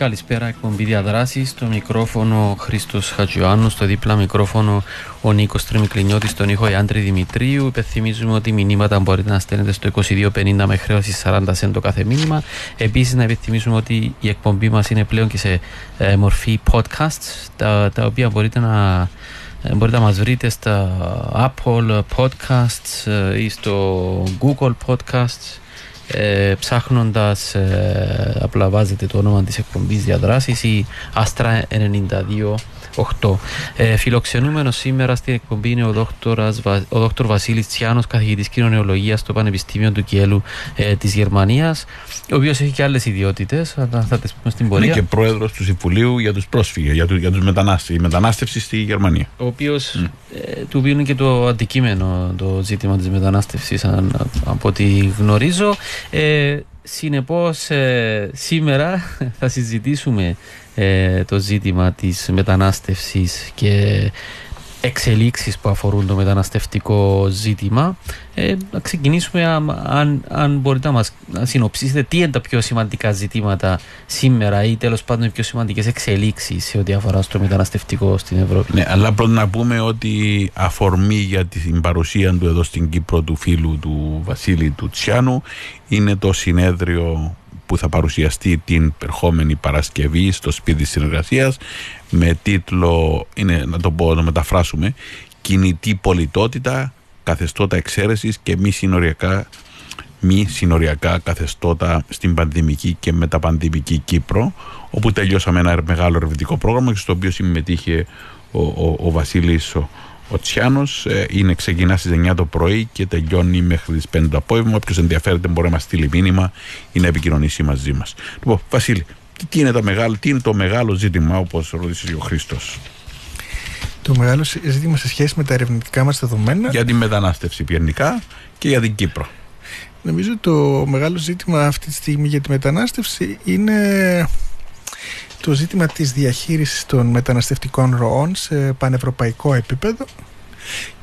Καλησπέρα. Εκπομπή διαδράσης. Στο μικρόφωνο Χρήστος Χατζιωάννου, στο δίπλα μικρόφωνο ο Νίκος Τριμικλινιώτης, στον ήχο Ιάντρη Δημητρίου. Υπενθυμίζουμε ότι μηνύματα μπορείτε να στέλνετε στο 2250 με χρέωση 40 σέντ το κάθε μήνυμα. Επίσης, να υπενθυμίσουμε ότι η εκπομπή μας είναι πλέον και σε ε, μορφή podcasts, τα, τα οποία μπορείτε να. Ε, μπορείτε να μας βρείτε στα Apple Podcasts ε, ή στο Google Podcasts ε, ψάχνοντας ε, απλά βάζετε το όνομα της εκπομπής διαδράσης ή Άστρα 92 8. Ε, φιλοξενούμενος σήμερα στην εκπομπή είναι ο δόκτωρας, ο δόκτωρ Βασίλης Τσιάνος, καθηγητής κοινωνιολογίας στο Πανεπιστήμιο του Κιέλου ε, της Γερμανίας, ο οποίος έχει και άλλες ιδιότητες, αλλά θα τις πούμε στην πορεία. Είναι και πρόεδρος του Συμφουλίου για τους πρόσφυγες, για, τους, για τους μετανάστες, η μετανάστευση στη Γερμανία. Ο οποίος, mm. ε, του οποίου είναι και το αντικείμενο το ζήτημα της μετανάστευσης, από ό,τι γνωρίζω. Ε, Συνεπώς ε, σήμερα θα συζητήσουμε ε, το ζήτημα της μετανάστευσης και εξελίξεις που αφορούν το μεταναστευτικό ζήτημα. Ε, να ξεκινήσουμε αν, αν μπορείτε να μας να συνοψίσετε τι είναι τα πιο σημαντικά ζητήματα σήμερα ή τέλος πάντων οι πιο σημαντικές εξελίξεις σε ό,τι αφορά στο μεταναστευτικό στην Ευρώπη. Ναι, αλλά πρώτα να πούμε ότι αφορμή για την παρουσία του εδώ στην Κύπρο του φίλου του Βασίλη του Τσιάνου είναι το συνέδριο που θα παρουσιαστεί την περχόμενη Παρασκευή στο σπίτι συνεργασίας με τίτλο, είναι, να το πω, να μεταφράσουμε, «Κινητή πολιτότητα, καθεστώτα εξαίρεσης και μη συνοριακά μη συνοριακά καθεστώτα στην πανδημική και μεταπανδημική Κύπρο όπου τελειώσαμε ένα μεγάλο ερευνητικό πρόγραμμα στο οποίο συμμετείχε ο, ο, ο Βασίλης ο, ο Τσιάνο ε, είναι, ξεκινά στις 9 το πρωί και τελειώνει μέχρι τις 5 το απόγευμα. Όποιος ενδιαφέρεται μπορεί να μας στείλει μήνυμα ή να επικοινωνήσει μαζί μας. Λοιπόν, Βασίλη, τι είναι, το μεγάλο, τι είναι το μεγάλο ζήτημα, όπως ρώτησε ο Χρήστος; Το μεγάλο ζήτημα σε σχέση με τα ερευνητικά μας δεδομένα. Για τη μετανάστευση πιερνικά και για την Κύπρο. Νομίζω το μεγάλο ζήτημα αυτή τη στιγμή για τη μετανάστευση είναι το ζήτημα της διαχείρισης των μεταναστευτικών ροών σε πανευρωπαϊκό επίπεδο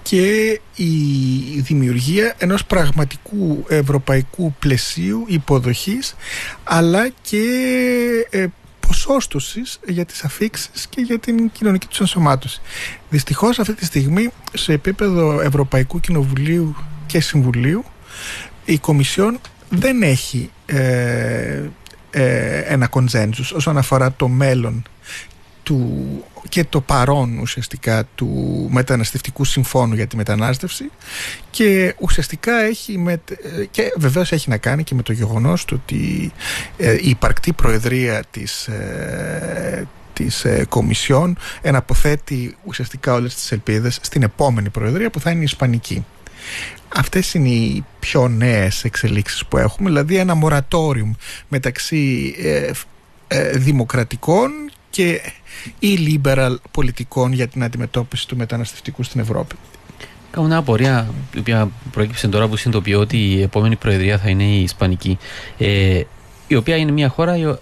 και η δημιουργία ενός πραγματικού ευρωπαϊκού πλαισίου υποδοχής αλλά και ε, ποσόστοσης για τις αφήξεις και για την κοινωνική τους ενσωμάτωση. Δυστυχώς αυτή τη στιγμή σε επίπεδο Ευρωπαϊκού Κοινοβουλίου και Συμβουλίου η Κομισιόν δεν έχει ε, ε, ένα κονζέντζους όσον αφορά το μέλλον του, και το παρόν ουσιαστικά του μεταναστευτικού συμφώνου για τη μετανάστευση και ουσιαστικά έχει με, και βεβαίως έχει να κάνει και με το γεγονός του ότι ε, η υπαρκτή προεδρία της, ε, της ε, Κομισιόν εναποθέτει ουσιαστικά όλες τις ελπίδες στην επόμενη προεδρία που θα είναι η Ισπανική. Αυτές είναι οι πιο νέες εξελίξεις που έχουμε, δηλαδή ένα μορατόριο μεταξύ ε, ε, δημοκρατικών και ή liberal πολιτικών για την αντιμετώπιση του μεταναστευτικού στην Ευρώπη. Κάνω μια απορία, η οποία προέκυψε τώρα που συνειδητοποιώ ότι η επόμενη προεδρία θα είναι η Ισπανική. Ε, η οποία είναι μια χώρα η,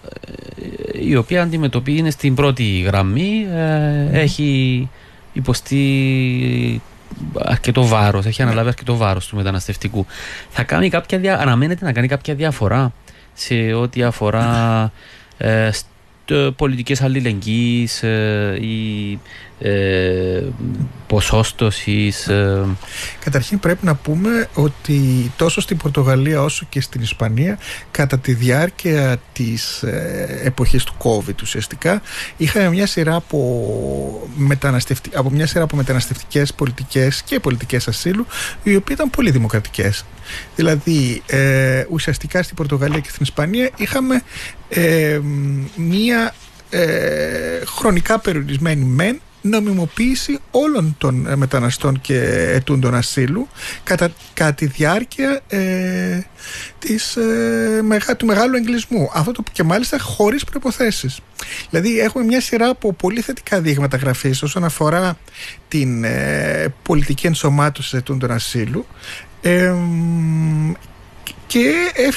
η οποία αντιμετωπίζει, είναι στην πρώτη γραμμή, έχει υποστεί αρκετό βάρος, έχει αναλάβει αρκετό βάρος του μεταναστευτικού. Θα κάνει κάποια δια... Αναμένεται να κάνει κάποια διαφορά σε ό,τι αφορά ε, πολιτικές αλληλεγγύης ε, ή ε, ποσόστοσης. Ε. Καταρχήν πρέπει να πούμε ότι τόσο στην Πορτογαλία όσο και στην Ισπανία κατά τη διάρκεια της ε, εποχής του COVID ουσιαστικά είχαμε μια σειρά από, μεταναστευτι... από μια σειρά από μεταναστευτικές πολιτικές και πολιτικές ασύλου οι οποίες ήταν πολύ δημοκρατικές. Δηλαδή ε, ουσιαστικά στην Πορτογαλία και στην Ισπανία είχαμε ε, μια χρονικά περιορισμένη μεν νομιμοποίηση όλων των ε, μεταναστών και ετούντων ασύλου κατά, κατά τη διάρκεια ε, της, ε, μεγα, του μεγάλου εγκλισμού. Αυτό το, και μάλιστα χωρίς προϋποθέσεις. Δηλαδή έχουμε μια σειρά από πολύ θετικά δείγματα γραφής όσον αφορά την ε, πολιτική ενσωμάτωση ετούντων ασύλου και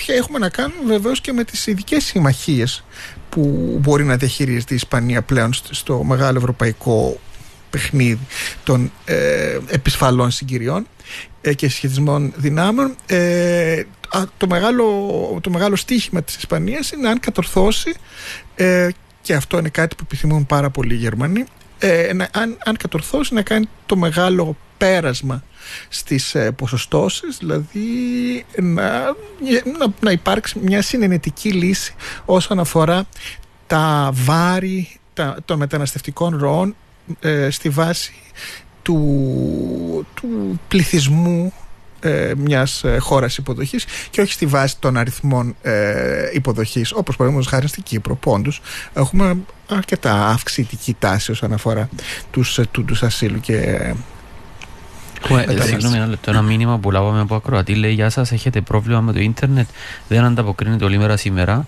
έχουμε να κάνουμε βεβαίως και με τις ειδικές συμμαχίες που μπορεί να διαχειρίζεται η Ισπανία πλέον στο μεγάλο ευρωπαϊκό παιχνίδι των ε, επισφαλών συγκυριών ε, και σχετισμών δυνάμεων. Ε, το, μεγάλο, το μεγάλο στίχημα της Ισπανίας είναι αν κατορθώσει ε, και αυτό είναι κάτι που επιθυμούν πάρα πολλοί οι Γερμανοί αν, αν κατορθώσει να κάνει το μεγάλο πέρασμα στις ε, ποσοστώσεις δηλαδή να, να, να υπάρξει μια συνενετική λύση όσον αφορά τα βάρη τα, των μεταναστευτικών ροών ε, στη βάση του, του πληθυσμού ε, μιας ε, χώρας υποδοχής και όχι στη βάση των αριθμών ε, υποδοχής όπως παραδείγματος χάρη στην Κύπρο πόντους έχουμε αρκετά αυξητική τάση όσον αφορά τους, ε, τους ασύλου και Συγγνώμη ένα λεπτό, ένα μήνυμα που λάβαμε από ακροατή λέει Γεια σας, έχετε πρόβλημα με το ίντερνετ, δεν ανταποκρίνεται όλη μέρα σήμερα.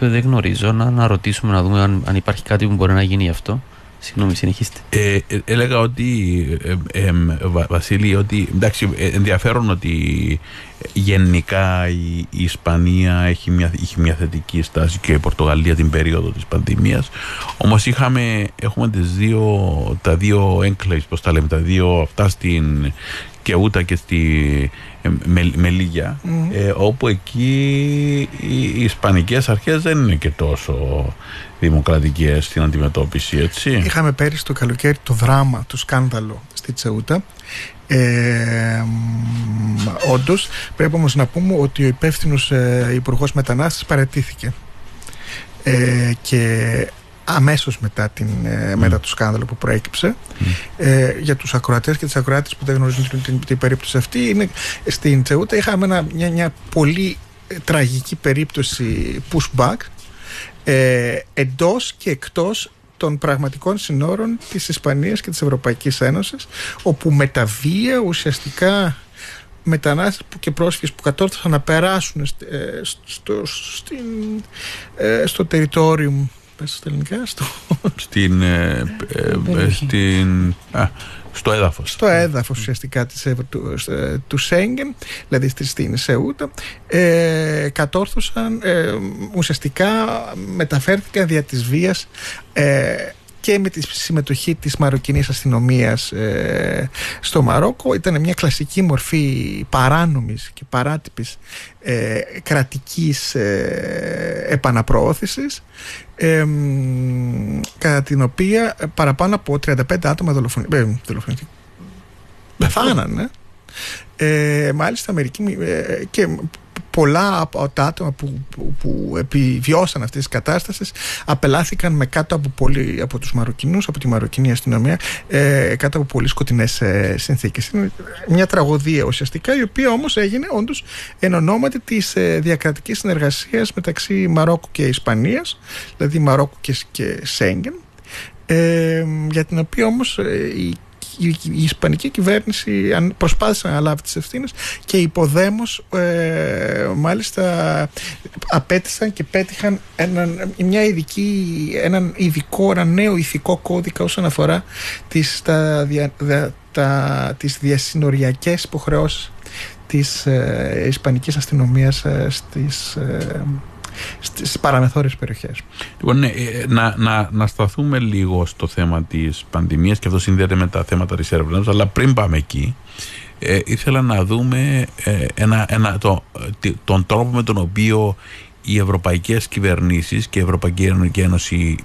δεν γνωρίζω να, να ρωτήσουμε να δούμε αν, αν υπάρχει κάτι που μπορεί να γίνει γι' αυτό. Συγγνώμη, συνεχίστε. Ε, ε, έλεγα ότι, ε, ε, Βασίλη, ότι εντάξει, ενδιαφέρον ότι γενικά η, η Ισπανία έχει μια, είχε μια θετική στάση και η Πορτογαλία την περίοδο της πανδημίας. Όμως είχαμε, έχουμε τις δύο, τα δύο έγκλες, πώς τα λέμε, τα δύο αυτά στην Κεούτα και στη με, Μελίγια, όπου εκεί οι, οι Ισπανικές αρχές δεν είναι και τόσο δημοκρατικές στην αντιμετώπιση, έτσι. Είχαμε πέρυσι το καλοκαίρι το δράμα, το σκάνδαλο στη Τσεούτα. Ε, Όντως, πρέπει όμως να πούμε ότι ο υπεύθυνος ε, Υπουργός Μετανάστευσης παρατήθηκε. Ε, και αμέσως μετά, την, ε, μετά το σκάνδαλο που προέκυψε. Ε, για τους ακροατές και τις ακροάτες που δεν γνωρίζουν την, την, περίπτωση αυτή είναι στην Τσεούτα είχαμε μια, μια πολύ τραγική περίπτωση pushback ε, εντός και εκτός των πραγματικών συνόρων της Ισπανίας και της Ευρωπαϊκής Ένωσης όπου με τα βία ουσιαστικά μετανάστες και πρόσφυγες που κατόρθωσαν να περάσουν ε, στο, στην, ε, στο territorium στα ελληνικά στο... στην, ε, ε, στην α, στο έδαφος. Στο έδαφος ουσιαστικά της, του, του Σέγγεν, δηλαδή στην Σεούτα, ε, κατόρθωσαν, ε, ουσιαστικά μεταφέρθηκαν δια της βίας ε, και με τη συμμετοχή της μαροκινής αστυνομίας ε, στο Μαρόκο. Ήταν μια κλασική μορφή παράνομης και παράτυπης ε, κρατικής ε, επαναπροώθησης ε, κατά την οποία παραπάνω από 35 άτομα δολοφονήθηκαν πεθάνανε. Ε, μάλιστα μερικοί ε, και πολλά από τα άτομα που, που, που επιβιώσαν αυτές τις κατάστασεις απελάθηκαν με κάτω από, πολύ, από τους Μαροκινούς, από τη Μαροκινή αστυνομία ε, κάτω από πολύ σκοτεινές ε, συνθήκες. Είναι μια τραγωδία ουσιαστικά η οποία όμως έγινε όντως εν ονόματι της ε, διακρατικής συνεργασίας μεταξύ Μαρόκου και Ισπανίας δηλαδή Μαρόκου και, και Σέγγεν ε, για την οποία όμως ε, η η, Ισπανική κυβέρνηση προσπάθησε να λάβει τις ευθύνες και υποδέμως ε, μάλιστα απέτησαν και πέτυχαν έναν, μια ειδική, έναν ειδικό, ένα νέο ηθικό κώδικα όσον αφορά τις, τα, τα, τις διασυνοριακές υποχρεώσεις της ε, Ισπανικής αστυνομίας ε, στις ε, στις παραμεθόριες περιοχές. Λοιπόν, ναι, ε, να, να, να σταθούμε λίγο στο θέμα της πανδημίας και αυτό συνδέεται με τα θέματα της έρευνας, αλλά πριν πάμε εκεί, ε, ήθελα να δούμε ε, ένα, ένα, το, τον τρόπο με τον οποίο οι ευρωπαϊκές κυβερνήσεις και η Ευρωπαϊκή Ένωση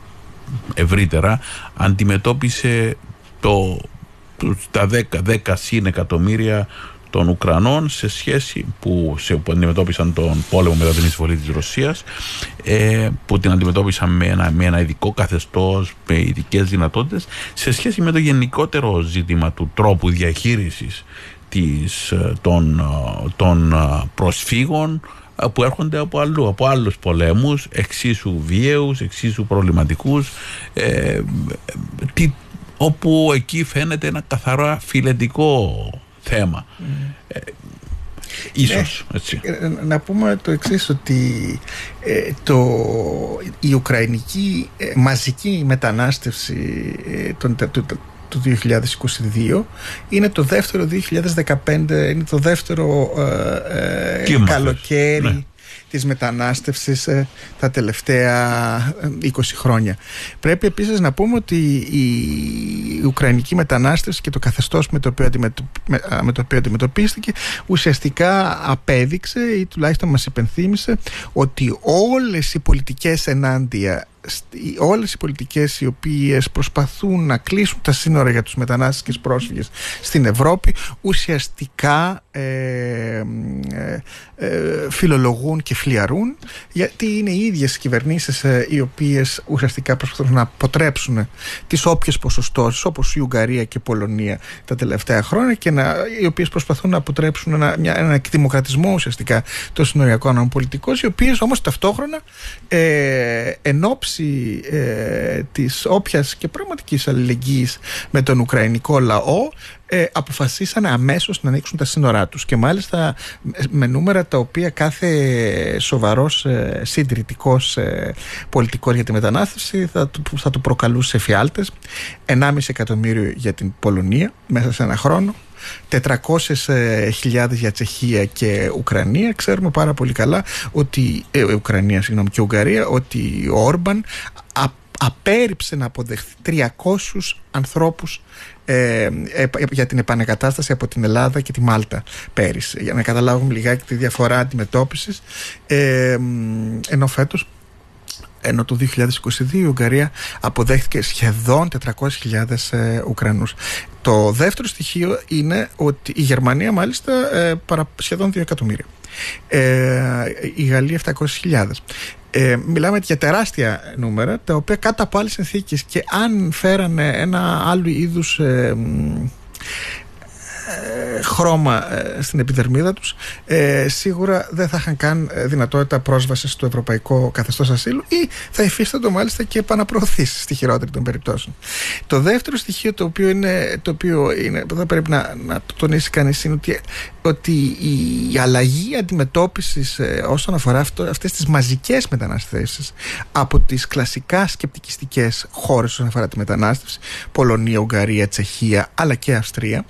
ευρύτερα αντιμετώπισε το, τα 10, 10 συν εκατομμύρια των Ουκρανών σε σχέση που, σε, που αντιμετώπισαν τον πόλεμο μετά την εισβολή της Ρωσίας ε, που την αντιμετώπισαν με ένα, με ένα ειδικό καθεστώς με ειδικές δυνατότητες σε σχέση με το γενικότερο ζήτημα του τρόπου διαχείρισης της, ε, των, ε, των ε, προσφύγων που έρχονται από αλλού, από άλλους πολέμους, εξίσου βίαιους, εξίσου προβληματικούς. Ε, τι, όπου εκεί φαίνεται ένα καθαρά φιλετικό θέμα. Ε, ίσως, Ε, έτσι. ε, Να πούμε το εξής ότι ε, το, η Ουκραϊνική ε, μαζική μετανάστευση ε, των, τε- του, του 2022 είναι το δεύτερο 2015 είναι το δεύτερο ε, ε, Κύμα, καλοκαίρι ναι. Της μετανάστευσης ε, τα τελευταία ε, 20 χρόνια. Πρέπει επίσης να πούμε ότι η Ουκρανική μετανάστευση και το καθεστώς με το οποίο, αντιμετω- με, α, με το οποίο αντιμετωπίστηκε ουσιαστικά απέδειξε ή τουλάχιστον μας υπενθύμησε ότι όλες οι πολιτικές ενάντια στι- όλες οι πολιτικές οι οποίες προσπαθούν να κλείσουν τα σύνορα για τους μετανάστες και τους πρόσφυγες στην Ευρώπη ουσιαστικά ε, ε, ε, φιλολογούν και φλιαρούν γιατί είναι οι ίδιες κυβερνήσεις ε, οι οποίες ουσιαστικά προσπαθούν να αποτρέψουν τις όποιες ποσοστώσεις όπως η Ουγγαρία και η Πολωνία τα τελευταία χρόνια και να, οι οποίες προσπαθούν να αποτρέψουν ένα, μια, ένα εκδημοκρατισμό ουσιαστικά των συνοριακών πολιτικών οι οποίες όμως ταυτόχρονα ε, εν ώψη ε, της όποιας και πραγματικής αλληλεγγύης με τον Ουκραϊνικό λαό ε, αποφασίσανε αμέσως να ανοίξουν τα σύνορά τους και μάλιστα με νούμερα τα οποία κάθε σοβαρός ε, συντηρητικός ε, πολιτικός για τη μετανάστευση θα, του- θα του προκαλούσε φιάλτες 1,5 εκατομμύριο για την Πολωνία μέσα σε ένα χρόνο 400.000 για Τσεχία και Ουκρανία. Ξέρουμε πάρα πολύ καλά ότι. Ε, Ουκρανία, συγγνώμη, και Ουγγαρία, ότι ο Όρμπαν α, απέρριψε να αποδεχθεί 300 ανθρώπους ε, ε, για την επανεκατάσταση από την Ελλάδα και τη Μάλτα πέρυσι. Για να καταλάβουμε λιγάκι τη διαφορά αντιμετώπισης. Ε, μ, ενώ φέτος ενώ το 2022 η Ουγγαρία αποδέχθηκε σχεδόν 400.000 ε, Ουκρανούς. Το δεύτερο στοιχείο είναι ότι η Γερμανία μάλιστα ε, παρα, σχεδόν 2 εκατομμύρια. Ε, η Γαλλία 700.000. Ε, μιλάμε για τεράστια νούμερα τα οποία κάτω από άλλες συνθήκες και αν φέρανε ένα άλλο είδους ε, μ, ε, χρώμα ε, στην επιδερμίδα τους ε, σίγουρα δεν θα είχαν καν ε, δυνατότητα πρόσβασης στο ευρωπαϊκό καθεστώς ασύλου ή θα υφίσταντο μάλιστα και επαναπροωθήσεις στη χειρότερη των περιπτώσεων. Το δεύτερο στοιχείο το οποίο, είναι, το οποίο είναι, που θα πρέπει να, να το τονίσει κανείς είναι ότι, ότι η, η αλλαγή αντιμετώπισης ε, όσον αφορά αυτό, αυτές τις μαζικές μεταναστεύσεις από τις κλασικά σκεπτικιστικές χώρες όσον αφορά τη μετανάστευση Πολωνία, Ουγγαρία, Τσεχία αλλά και Αυστρία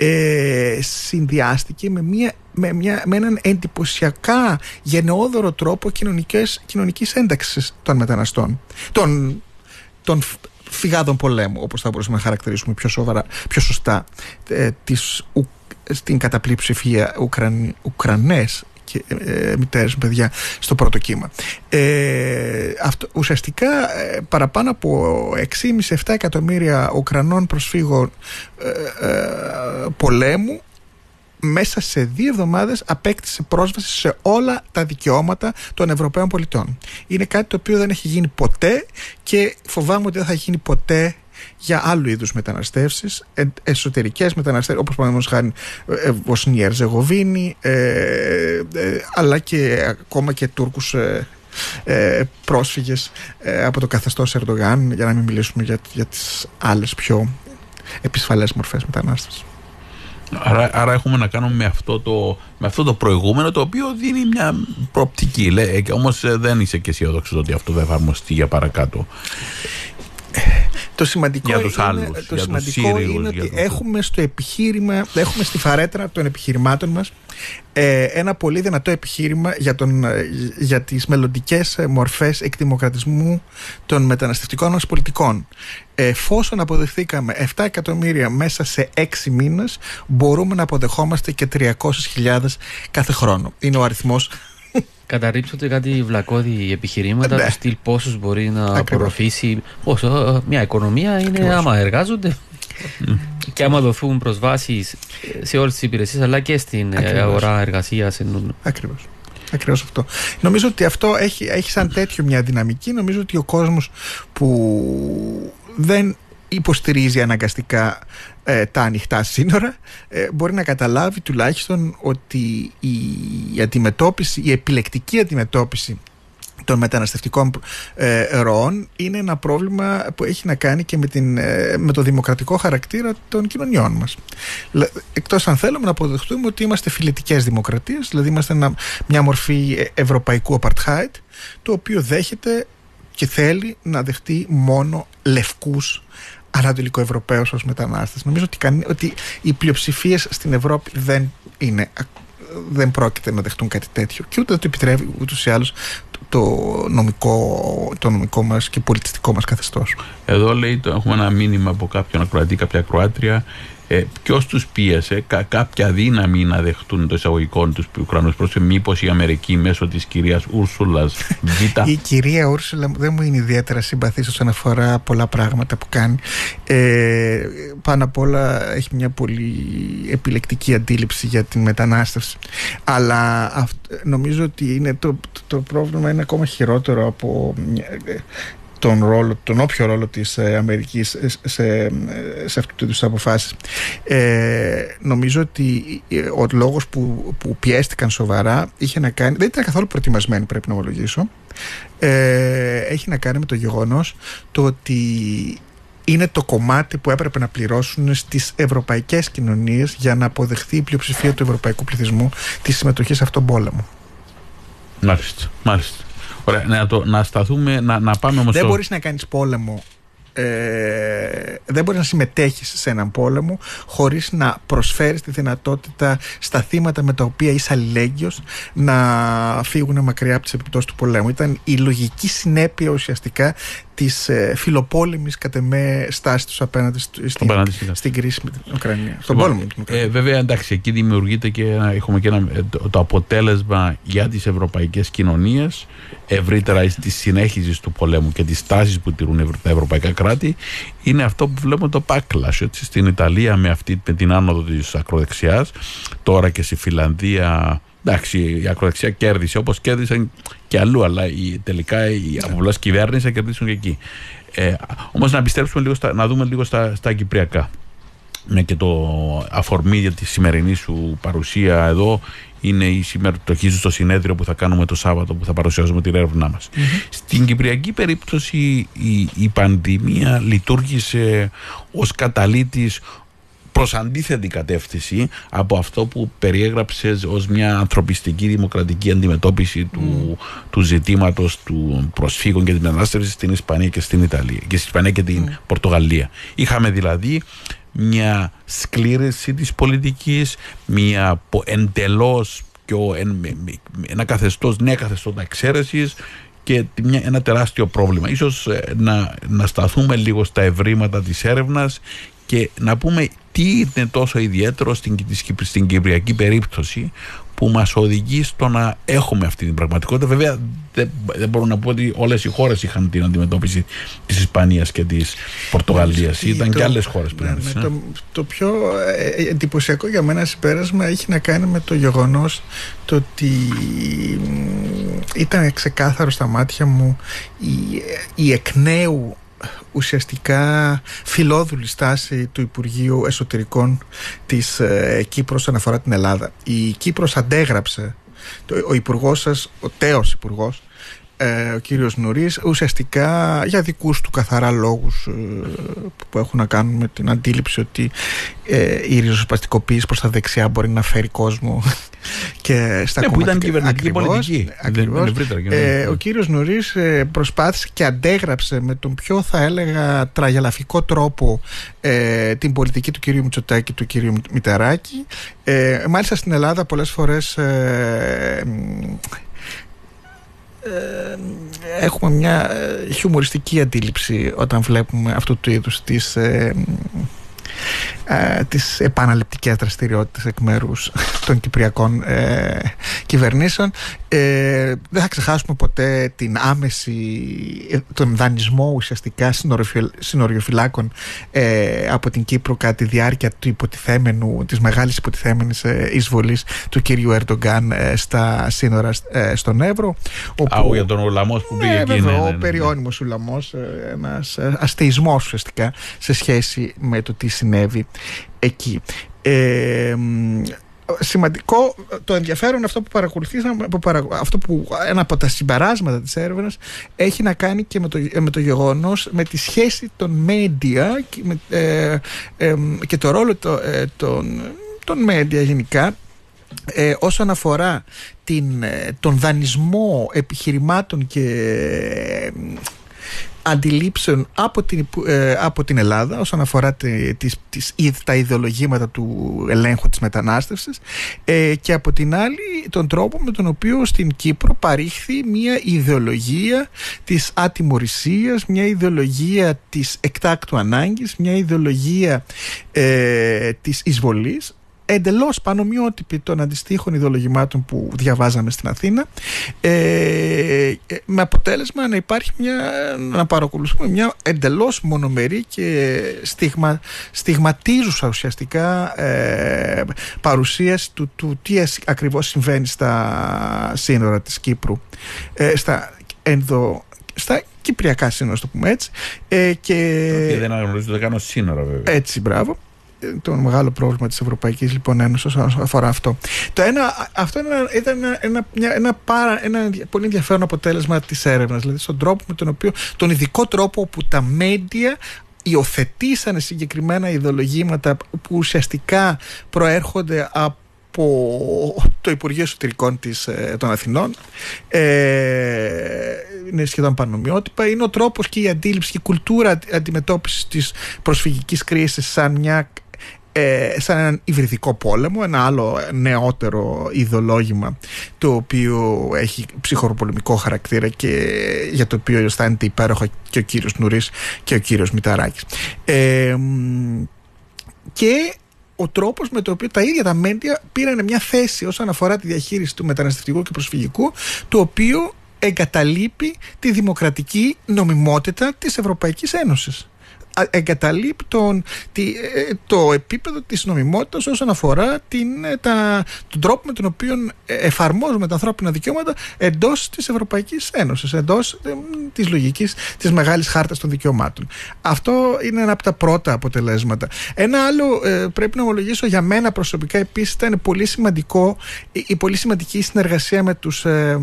ε, συνδυάστηκε με, μια, με, μια, με έναν εντυπωσιακά γενναιόδωρο τρόπο κοινωνικές, κοινωνικής ένταξης των μεταναστών. Των, των φ- φυγάδων πολέμου όπως θα μπορούσαμε να χαρακτηρίσουμε πιο, σοβαρά, πιο σωστά ε, τις, Ου, στην καταπλή ψηφία Ουκραν, Ουκρανές και ε, μητέρες με παιδιά στο πρώτο κύμα. Ε, αυτό, ουσιαστικά ε, παραπάνω από 6,5-7 εκατομμύρια Ουκρανών προσφύγων ε, ε, πολέμου μέσα σε δύο εβδομάδες απέκτησε πρόσβαση σε όλα τα δικαιώματα των Ευρωπαίων πολιτών. Είναι κάτι το οποίο δεν έχει γίνει ποτέ και φοβάμαι ότι δεν θα γίνει ποτέ για άλλου είδους μεταναστεύσεις, ε, εσωτερικές μεταναστεύσεις, όπως παραδείγματος χάρη ε, Βοσνία, Ερζεγοβίνη, ε, ε, αλλά και ακόμα και Τούρκους ε, ε, πρόσφυγες ε, από το καθεστώς Ερντογάν, για να μην μιλήσουμε για, για τις άλλες πιο επισφαλές μορφές μετανάστευσης. Άρα, άρα έχουμε να κάνουμε με αυτό, το, με αυτό το προηγούμενο το οποίο δίνει μια προοπτική. Λέ, ε, όμως ε, δεν είσαι και αισιόδοξος ότι αυτό θα εφαρμοστεί για παρακάτω. Το σημαντικό, Για τους είναι, άλλους, το για τους σημαντικό Σύριους, είναι για ότι τους- έχουμε στο επιχείρημα, έχουμε στη φαρέτρα των επιχειρημάτων μας ε, ένα πολύ δυνατό επιχείρημα για, τον, ε, για τις μελλοντικές μορφές εκδημοκρατισμού των μεταναστευτικών μας πολιτικών. Εφόσον αποδεχθήκαμε 7 εκατομμύρια μέσα σε 6 μήνες, μπορούμε να αποδεχόμαστε και 300.000 κάθε χρόνο. Είναι ο αριθμός Καταρρύψονται κάτι βλακώδη επιχειρήματα Ναι. του στυλ πόσους μπορεί να Ακριβώς. απορροφήσει. Πόσο, ε, μια οικονομία είναι Ακριβώς. άμα εργάζονται και άμα δοθούν προσβάσεις σε όλες τις υπηρεσίες αλλά και στην ε, Ακριβώς. αγορά εργασίας. Ακριβώς. Ακριβώς αυτό. Νομίζω ότι αυτό έχει, έχει σαν τέτοιο μια δυναμική. Νομίζω ότι ο κόσμος που δεν υποστηρίζει αναγκαστικά ε, τα ανοιχτά σύνορα ε, μπορεί να καταλάβει τουλάχιστον ότι η, η αντιμετώπιση, η επιλεκτική αντιμετώπιση των μεταναστευτικών ε, ροών είναι ένα πρόβλημα που έχει να κάνει και με, την, ε, με το δημοκρατικό χαρακτήρα των κοινωνιών μας. Εκτός αν θέλουμε να αποδεχτούμε ότι είμαστε φιλετικές δημοκρατίες, δηλαδή είμαστε μια μορφή ευρωπαϊκού apartheid, το οποίο δέχεται και θέλει να δεχτεί μόνο λευκούς ανατολικοευρωπαίους ως μετανάστες. Νομίζω ότι, ότι οι πλειοψηφίες στην Ευρώπη δεν είναι δεν πρόκειται να δεχτούν κάτι τέτοιο και ούτε το επιτρέπει ούτως ή άλλως το νομικό, το νομικό μας και πολιτιστικό μας καθεστώς. Εδώ λέει, το, έχουμε ένα μήνυμα από κάποιον ακροατή, κάποια ακροάτρια ε, Ποιος τους πίεσε, κα, κάποια δύναμη να δεχτούν το εισαγωγικό τους Ουκρανού πρόσφυγε, μήπως η Αμερική μέσω της κυρίας Ούρσουλας Β. η κυρία Ούρσουλα δεν μου είναι ιδιαίτερα συμπαθής όσον αφορά πολλά πράγματα που κάνει. Ε, πάνω απ' όλα έχει μια πολύ επιλεκτική αντίληψη για την μετανάστευση. Αλλά νομίζω ότι είναι το, το πρόβλημα είναι ακόμα χειρότερο από τον, ρόλο, τον όποιο ρόλο της ε, Αμερικής σε, σε, σε αυτού του είδους αποφάσεις. Ε, νομίζω ότι ε, ο λόγος που, που πιέστηκαν σοβαρά είχε να κάνει, δεν ήταν καθόλου προετοιμασμένοι πρέπει να ομολογήσω, ε, έχει να κάνει με το γεγονός το ότι είναι το κομμάτι που έπρεπε να πληρώσουν στις ευρωπαϊκές κοινωνίες για να αποδεχθεί η πλειοψηφία του ευρωπαϊκού πληθυσμού της συμμετοχής σε αυτόν τον πόλεμο. Μάλιστα, μάλιστα. Ωραία, να, το, να σταθούμε, να, να πάμε όμως Δεν το... μπορείς να κάνεις πόλεμο ε, δεν μπορείς να συμμετέχεις σε έναν πόλεμο χωρίς να προσφέρεις τη δυνατότητα στα θύματα με τα οποία είσαι αλληλέγγυος να φύγουν μακριά από τις επιπτώσεις του πολέμου. Ήταν η λογική συνέπεια ουσιαστικά της ε, φιλοπόλεμης κατ' εμέ στάσης τους απέναντι στην, στην κρίση με την Ουκρανία. Στον πόλεμο με την Ουκρανία. Ε, βέβαια, εντάξει, εκεί δημιουργείται και ένα, έχουμε και ένα, ε, το, το αποτέλεσμα για τις ευρωπαϊκές κοινωνίες ευρύτερα της συνέχισης του πολέμου και της τάσης που τηρούν τα ευρωπαϊκά κράτη είναι αυτό που βλέπουμε το backlash έτσι, στην Ιταλία με, αυτή, με την άνοδο της ακροδεξιάς, τώρα και στη Φιλανδία Εντάξει, η ακροδεξιά κέρδισε όπως κέρδισαν και αλλού, αλλά η, τελικά οι από πλευρά κυβέρνηση θα κερδίσουν και εκεί. Ε, Όμως να πιστέψουμε λίγο, στα, να δούμε λίγο στα, στα κυπριακά. Ναι, και το αφορμή για τη σημερινή σου παρουσία εδώ είναι η συμμετοχή στο συνέδριο που θα κάνουμε το Σάββατο που θα παρουσιάζουμε την έρευνά μας. Στην κυπριακή περίπτωση η, η πανδημία λειτουργήσε ως καταλήτης προς αντίθετη κατεύθυνση από αυτό που περιέγραψες ως μια ανθρωπιστική δημοκρατική αντιμετώπιση του, mm. του ζητήματος του προσφύγων και της μετανάστευσης στην Ισπανία και στην Ιταλία και στην Ισπανία και την mm. Πορτογαλία. Είχαμε δηλαδή μια σκλήρεση της πολιτικής, μια εντελώς πιο, ένα καθεστώς, νέα καθεστώτα εξαίρεσης και μια, ένα τεράστιο πρόβλημα. Ίσως ε, να, να σταθούμε λίγο στα ευρήματα της έρευνας και να πούμε τι είναι τόσο ιδιαίτερο στην, στην κυπριακή περίπτωση που μας οδηγεί στο να έχουμε αυτή την πραγματικότητα. Βέβαια δεν, δεν μπορώ να πω ότι όλες οι χώρες είχαν την αντιμετώπιση της Ισπανίας και της Πορτογαλίας. Ήταν το, και άλλες χώρες πριν. Ναι, ναι, το, το πιο ε, εντυπωσιακό για μένα συμπέρασμα έχει να κάνει με το γεγονός το ότι ήταν ξεκάθαρο στα μάτια μου η, η εκ νέου ουσιαστικά φιλόδουλη στάση του Υπουργείου Εσωτερικών της ε, Κύπρος αναφορά την Ελλάδα. Η Κύπρος αντέγραψε, ο υπουργός σας, ο τέος υπουργός, ε, ο κύριος Νωρίς ουσιαστικά για δικούς του καθαρά λόγους ε, που έχουν να κάνουν με την αντίληψη ότι ε, η ριζοσπαστικοποίηση προς τα δεξιά μπορεί να φέρει κόσμο και στα ναι, που ήταν κυβερνητική πολιτική. Ακριβώς, ε, ο κύριος Νωρίς ε, προσπάθησε και αντέγραψε με τον πιο θα έλεγα τραγελαφικό τρόπο ε, την πολιτική του κυρίου Μητσοτάκη και του κυρίου Μητεράκη. Ε, μάλιστα στην Ελλάδα πολλές φορές ε, ε, έχουμε μια ε, χιουμοριστική αντίληψη όταν βλέπουμε αυτού του είδους τις ε, ε, τις επαναληπτικές δραστηριότητες εκ μέρους των κυπριακών ε, κυβερνήσεων. Ε, δεν θα ξεχάσουμε ποτέ την άμεση τον δανεισμό ουσιαστικά συνοριοφυλάκων ε, από την Κύπρο κατά τη διάρκεια του υποτιθέμενου της μεγάλης υποτιθέμενης ε, εισβολής του κυρίου Ερντογκάν ε, στα σύνορα στον Εύρο όπου, Α, για τον Ουλαμός που πήγε εκεί ναι, ναι, ναι, ο περιώνυμος Ουλαμός ένας αστεισμός ουσιαστικά σε σχέση με το τι συνέβη εκεί. Ε, σημαντικό το ενδιαφέρον αυτό που παρακολουθήσαμε αυτό που ένα από τα συμπεράσματα της έρευνας έχει να κάνει και με το, με το γεγονός με τη σχέση των media και, με, ε, και το ρόλο το, των, των media γενικά ε, όσον αφορά την, τον δανεισμό επιχειρημάτων και αντιλήψεων από την, ε, από την Ελλάδα όσον αφορά τις, τις, τα ιδεολογήματα του ελέγχου της μετανάστευσης ε, και από την άλλη τον τρόπο με τον οποίο στην Κύπρο παρήχθη μια ιδεολογία της ατιμορρησίας, μια ιδεολογία της εκτάκτου ανάγκης, μια ιδεολογία ε, της εισβολής εντελώς πανομοιότυπη των αντιστοίχων ιδεολογημάτων που διαβάζαμε στην Αθήνα ε, με αποτέλεσμα να υπάρχει μια, να παρακολουθούμε μια εντελώς μονομερή και στιγμα, στιγματίζουσα ουσιαστικά ε, παρουσίαση του, του τι ακριβώς συμβαίνει στα σύνορα της Κύπρου ε, στα ενδο, στα κυπριακά σύνορα, το πούμε έτσι. Ε, και... δεν αναγνωρίζονται καν σύνορα, βέβαια. Έτσι, μπράβο το μεγάλο πρόβλημα της Ευρωπαϊκής λοιπόν Ένωσης όσον αφορά αυτό. Το ένα, αυτό ήταν ένα, ένα, ένα, ένα, πάρα, ένα πολύ ενδιαφέρον αποτέλεσμα της έρευνας, δηλαδή στον τρόπο με τον οποίο, τον ειδικό τρόπο που τα μέντια υιοθετήσανε συγκεκριμένα ιδεολογήματα που ουσιαστικά προέρχονται από το Υπουργείο Εσωτερικών της, ε, των Αθηνών ε, είναι σχεδόν πανομοιότυπα είναι ο τρόπος και η αντίληψη και η κουλτούρα αντιμετώπισης της προσφυγικής κρίσης σαν μια ε, σαν έναν υβριδικό πόλεμο, ένα άλλο νεότερο ιδεολόγημα το οποίο έχει ψυχοροπολεμικό χαρακτήρα και για το οποίο αισθάνεται υπέροχα και ο κύριος Νουρίς και ο κύριος Μηταράκης. Ε, και ο τρόπος με τον οποίο τα ίδια τα μέντια πήραν μια θέση όσον αφορά τη διαχείριση του μεταναστευτικού και προσφυγικού, το οποίο εγκαταλείπει τη δημοκρατική νομιμότητα της Ευρωπαϊκής Ένωσης εγκαταλείπτουν ε, το επίπεδο της νομιμότητας όσον αφορά την, ε, τα, τον τρόπο με τον οποίο εφαρμόζουμε τα ανθρώπινα δικαιώματα εντός της Ευρωπαϊκής Ένωσης, εντός ε, της λογικής της μεγάλης χάρτας των δικαιωμάτων. Αυτό είναι ένα από τα πρώτα αποτελέσματα. Ένα άλλο πρέπει να ομολογήσω για μένα προσωπικά επίσης ήταν πολύ σημαντικό η, πολύ σημαντική συνεργασία με τους, ε,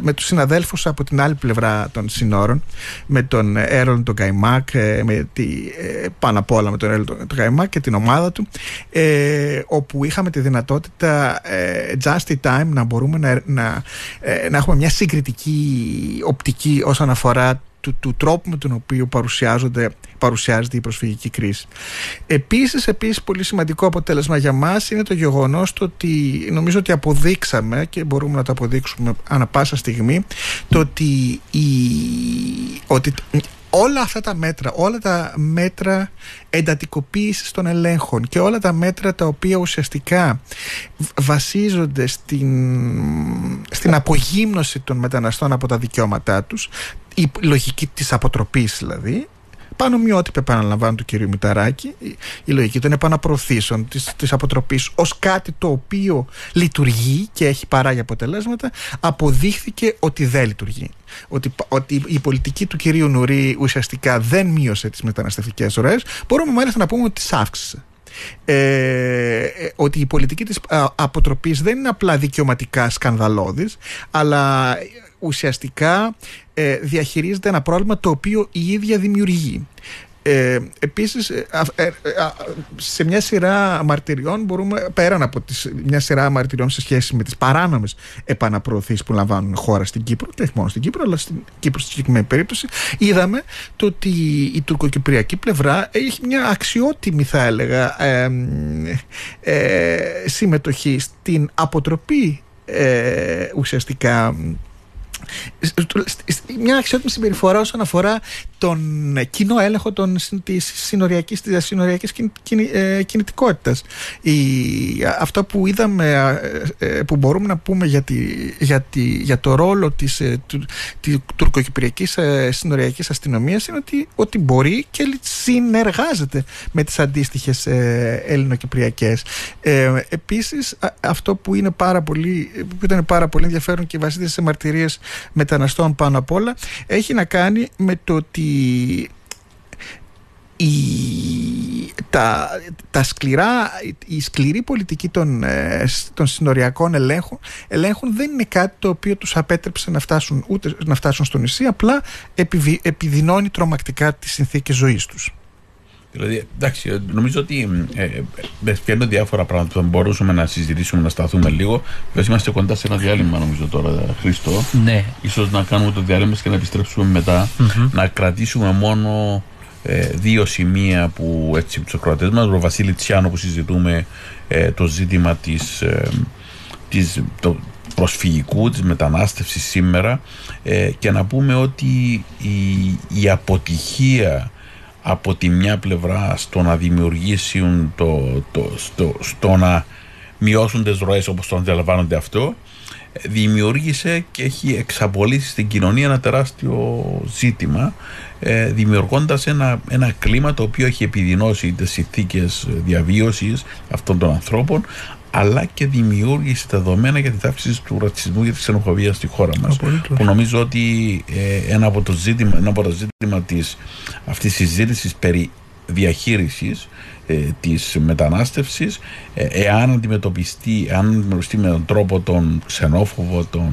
με τους συναδέλφους από την άλλη πλευρά των συνόρων με τον Έρολ τον Καϊμάκ, ε, με τη, ε, πάνω απ' όλα με τον Έρολ τον Καϊμάκ και την ομάδα του, ε, όπου είχαμε τη δυνατότητα ε, just in time να μπορούμε να, να, να έχουμε μια συγκριτική οπτική όσον αφορά του, του τρόπου με τον οποίο παρουσιάζονται, παρουσιάζεται η προσφυγική κρίση. Επίσης, επίσης πολύ σημαντικό αποτέλεσμα για μας είναι το γεγονός το ότι νομίζω ότι αποδείξαμε και μπορούμε να το αποδείξουμε ανα πάσα στιγμή το ότι, η, ότι όλα αυτά τα μέτρα, όλα τα μέτρα εντατικοποίησης των ελέγχων και όλα τα μέτρα τα οποία ουσιαστικά βασίζονται στην, στην απογύμνωση των μεταναστών από τα δικαιώματά τους η λογική της αποτροπής δηλαδή πανομοιότυπη επαναλαμβάνω του κυρίου Μηταράκη. Η, λογική των επαναπροωθήσεων της, της αποτροπής ως κάτι το οποίο λειτουργεί και έχει παράγει αποτελέσματα αποδείχθηκε ότι δεν λειτουργεί. Ότι, ότι η πολιτική του κυρίου Νουρί ουσιαστικά δεν μείωσε τις μεταναστευτικές ροές. Μπορούμε μάλιστα να πούμε ότι τις αύξησε ε, ε ότι η πολιτική της αποτροπής δεν είναι απλά δικαιωματικά σκανδαλώδης αλλά ουσιαστικά ε, διαχειρίζεται ένα πρόβλημα το οποίο η ίδια δημιουργεί. Ε, επίσης ε, ε, σε μια σειρά μαρτυριών μπορούμε πέραν από τις, μια σειρά μαρτυριών σε σχέση με τις παράνομες επαναπροωθήσεις που λαμβάνουν χώρα στην Κύπρο και όχι μόνο στην Κύπρο αλλά στην Κύπρο στη συγκεκριμένη περίπτωση είδαμε το ότι η τουρκοκυπριακή πλευρά έχει μια αξιότιμη θα έλεγα συμμετοχή στην αποτροπή ουσιαστικά μια αξιότιμη συμπεριφορά όσον αφορά τον κοινό έλεγχο των, της συνοριακής, της συνοριακής ε, κινητικότητας. Η, αυτό που είδαμε, ε, ε, που μπορούμε να πούμε για, τη, για, τη, για το ρόλο της, του, της τουρκοκυπριακής συνοριακής αστυνομίας είναι ότι, ότι μπορεί και συνεργάζεται με τις αντίστοιχες ελληνοκυπριακές. Ε, επίσης, αυτό που, είναι πάρα πολύ, που ήταν πάρα πολύ ενδιαφέρον και βασίζεται σε μαρτυρίες μεταναστών πάνω απ' όλα έχει να κάνει με το ότι η, τα, τα σκληρά, η σκληρή πολιτική των, ε, των συνοριακών ελέγχων, ελέγχων δεν είναι κάτι το οποίο τους απέτρεψε να φτάσουν, ούτε να φτάσουν στο νησί, απλά επιδεινώνει τρομακτικά τις συνθήκες ζωής τους. Δηλαδή, εντάξει, νομίζω ότι ε, ε, διάφορα πράγματα που θα μπορούσαμε να συζητήσουμε, να σταθούμε λίγο. Βέβαια, είμαστε κοντά σε ένα διάλειμμα, νομίζω τώρα, Χρήστο. Ναι. σω να κάνουμε το διάλειμμα και να επιστρέψουμε Να κρατήσουμε μόνο ε, δύο σημεία που έτσι τους ακροατές μας. Ο Βασίλη Τσιάνο που συζητούμε ε, το ζήτημα της. Ε, της, το προσφυγικού, της μετανάστευσης σήμερα ε, και να πούμε ότι η, η αποτυχία από τη μια πλευρά στο να δημιουργήσουν το, το, στο, στο να μειώσουν τις ροές όπως το αντιλαμβάνονται αυτό δημιούργησε και έχει εξαπολύσει στην κοινωνία ένα τεράστιο ζήτημα ε, δημιουργώντας ένα, ένα κλίμα το οποίο έχει επιδεινώσει τις συνθήκες διαβίωσης αυτών των ανθρώπων αλλά και δημιούργησε τα δεδομένα για την αύξηση του ρατσισμού και της ξενοφοβίας στη χώρα μας. Που νομίζω ότι ε, ένα από, το ζήτημα, ένα από τα ζήτημα της, αυτής της συζήτησης περί διαχείρισης ε, της μετανάστευσης ε, εάν αντιμετωπιστεί, αν αντιμετωπιστεί με τον τρόπο τον ξενόφοβο, τον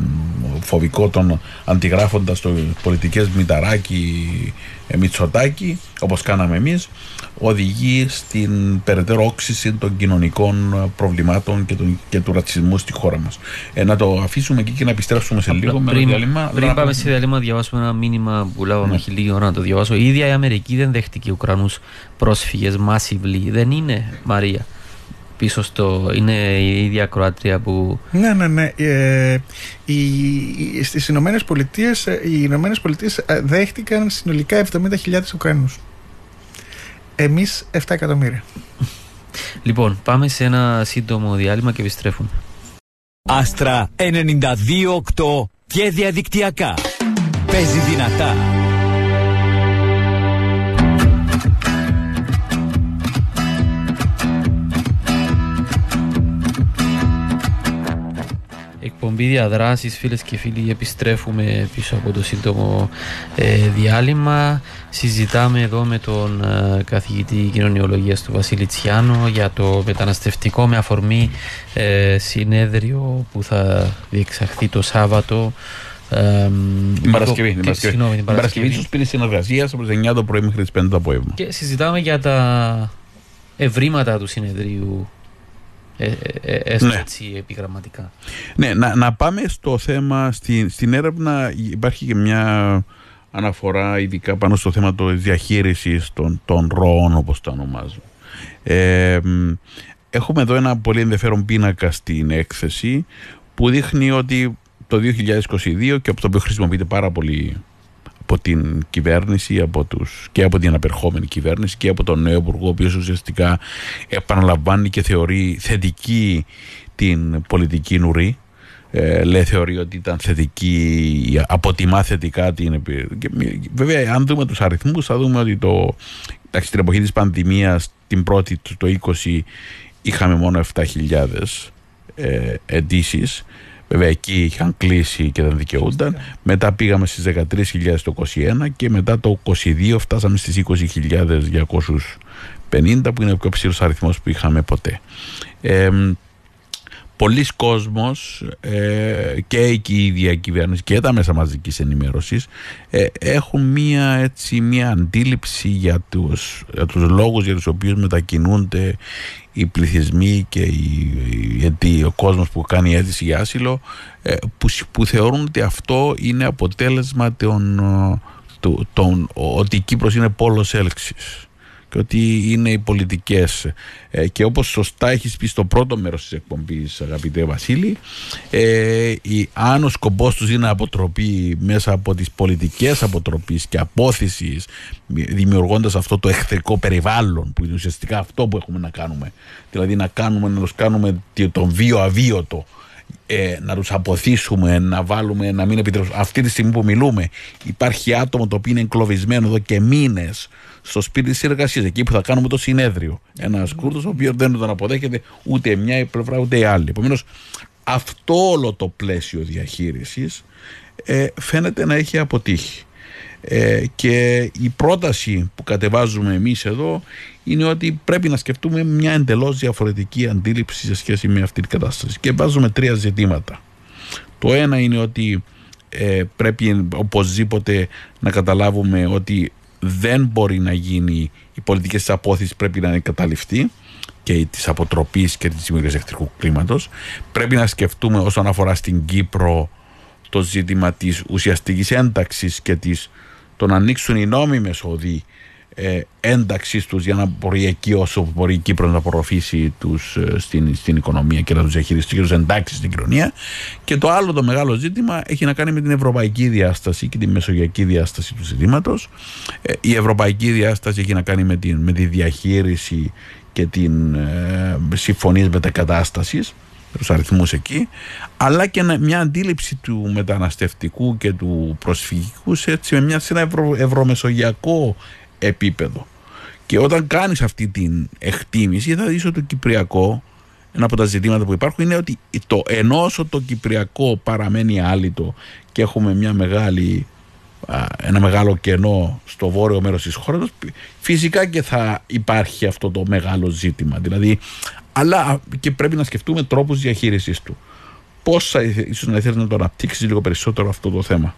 φοβικό, τον αντιγράφοντας το πολιτικές Μηταράκη, ε, Μητσοτάκη όπως κάναμε εμείς οδηγεί στην περαιτέρω όξυση των κοινωνικών προβλημάτων και, τον, και του ρατσισμού στη χώρα μας. Ε, να το αφήσουμε εκεί και να επιστρέψουμε σε λίγο πριν, με το διάλειμμα. Πριν πάμε σε διάλειμμα, διαβάσουμε ένα μήνυμα που λάβαμε ναι. λίγη ώρα να το διαβάσω. Η ίδια η Αμερική δεν δέχτηκε Ουκρανούς πρόσφυγες massively. Δεν είναι, Μαρία πίσω στο. Είναι η ίδια Κροάτρια που. Ναι, ναι, ναι. Ε, οι, στις Ηνωμένες Πολιτείες ε, οι Ηνωμένες Πολιτείες ε, δέχτηκαν συνολικά 70.000 Ουκρανούς. Εμείς 7 εκατομμύρια. Λοιπόν, πάμε σε ένα σύντομο διάλειμμα και επιστρέφουμε. Άστρα 92.8 και διαδικτυακά. Παίζει δυνατά. Εκπομπή διαδράσεις, φίλες και φίλοι, επιστρέφουμε πίσω από το σύντομο ε, διάλειμμα. Συζητάμε εδώ με τον ε, καθηγητή κοινωνιολογίας του Βασίλη Τσιάνο για το μεταναστευτικό με αφορμή ε, συνέδριο που θα διεξαχθεί το Σάββατο την Παρασκευή. Την Παρασκευή. Την Παρασκευή του πήρε συνεργασίας από τι 9 το πρωί μέχρι τις 5 το απόγευμα. Και συζητάμε για τα ευρήματα του συνεδρίου ε, ε, ε ναι. έτσι επιγραμματικά. Ναι, να, να πάμε στο θέμα, στην, στην έρευνα υπάρχει και μια αναφορά ειδικά πάνω στο θέμα της διαχείρισης των, των ροών όπως το ονομάζω. Ε, έχουμε εδώ ένα πολύ ενδιαφέρον πίνακα στην έκθεση που δείχνει ότι το 2022 και από το οποίο χρησιμοποιείται πάρα πολύ από την κυβέρνηση από τους, και από την απερχόμενη κυβέρνηση και από τον νέο υπουργό ο οποίος ουσιαστικά επαναλαμβάνει και θεωρεί θετική την πολιτική νουρή. Ε, λέει θεωρεί ότι ήταν θετική αποτιμά θετικά την και, βέβαια αν δούμε τους αριθμούς θα δούμε ότι το, εντάξει, την εποχή της πανδημίας την πρώτη το 20 είχαμε μόνο 7.000 ε, αιτήσεις Βέβαια εκεί είχαν κλείσει και δεν δικαιούνταν. Μετά πήγαμε στις 13.000 το 21 και μετά το 22 φτάσαμε στις 20.250 που είναι ο πιο ψηλός αριθμός που είχαμε ποτέ. Ε, πολλοί κόσμος ε, και η ίδια κυβέρνηση και τα μέσα μαζικής ενημέρωσης ε, έχουν μία, έτσι, μία αντίληψη για τους, για τους λόγους για τους οποίους μετακινούνται οι πληθυσμοί και οι, ο κόσμος που κάνει αίτηση για άσυλο ε, που, που θεωρούν ότι αυτό είναι αποτέλεσμα των, των, ότι η Κύπρος είναι πόλος έλξης και ότι είναι οι πολιτικές. Ε, και όπως σωστά έχεις πει στο πρώτο μέρος της εκπομπής αγαπητέ Βασίλη ε, η, αν ο σκοπός τους είναι αποτροπή μέσα από τις πολιτικές αποτροπής και απόθεσης δημιουργώντας αυτό το εχθρικό περιβάλλον που είναι ουσιαστικά αυτό που έχουμε να κάνουμε. Δηλαδή να κάνουμε να τους κάνουμε τον βίο αβίωτο ε, να τους αποθήσουμε, να βάλουμε, να μην επιτρέψουμε. Αυτή τη στιγμή που μιλούμε υπάρχει άτομο το οποίο είναι εγκλωβισμένο εδώ και μήνες στο σπίτι της εργασίας, εκεί που θα κάνουμε το συνέδριο. Ένας Κούρδος, ο οποίος δεν τον αποδέχεται ούτε μια πλευρά ούτε η άλλη. Επομένως, αυτό όλο το πλαίσιο διαχείρισης ε, φαίνεται να έχει αποτύχει. Ε, και η πρόταση που κατεβάζουμε εμείς εδώ είναι ότι πρέπει να σκεφτούμε μια εντελώς διαφορετική αντίληψη σε σχέση με αυτή την κατάσταση και βάζουμε τρία ζητήματα. Το ένα είναι ότι ε, πρέπει οπωσδήποτε να καταλάβουμε ότι δεν μπορεί να γίνει η πολιτική της απόθεση πρέπει να είναι καταληφθεί και της αποτροπής και της δημιουργίας εχθρικού κλίματος. Πρέπει να σκεφτούμε όσον αφορά στην Κύπρο το ζήτημα της ουσιαστικής ένταξης και της, το να ανοίξουν οι νόμιμες οδοί ε, ένταξη τους για να μπορεί εκεί όσο μπορεί η Κύπρος να απορροφήσει τους, ε, στην, στην οικονομία και να τους διαχειριστεί και τους εντάξει στην κοινωνία. Και το άλλο το μεγάλο ζήτημα έχει να κάνει με την ευρωπαϊκή διάσταση και τη μεσογειακή διάσταση του ζητήματος. Ε, η ευρωπαϊκή διάσταση έχει να κάνει με, την, με τη διαχείριση και την ε, συμφωνία μετακατάστασης τους αριθμούς εκεί αλλά και μια αντίληψη του μεταναστευτικού και του προσφυγικού σε, έτσι, με, μια, σε ένα ευρω, ευρωμεσογειακό επίπεδο. Και όταν κάνεις αυτή την εκτίμηση θα δεις ότι το Κυπριακό ένα από τα ζητήματα που υπάρχουν είναι ότι το, ενώ όσο το Κυπριακό παραμένει άλυτο και έχουμε μια μεγάλη, ένα μεγάλο κενό στο βόρειο μέρος της χώρας φυσικά και θα υπάρχει αυτό το μεγάλο ζήτημα δηλαδή αλλά και πρέπει να σκεφτούμε τρόπους διαχείρισης του πώς θα ίσως να ήθελες να το αναπτύξεις λίγο περισσότερο αυτό το θέμα;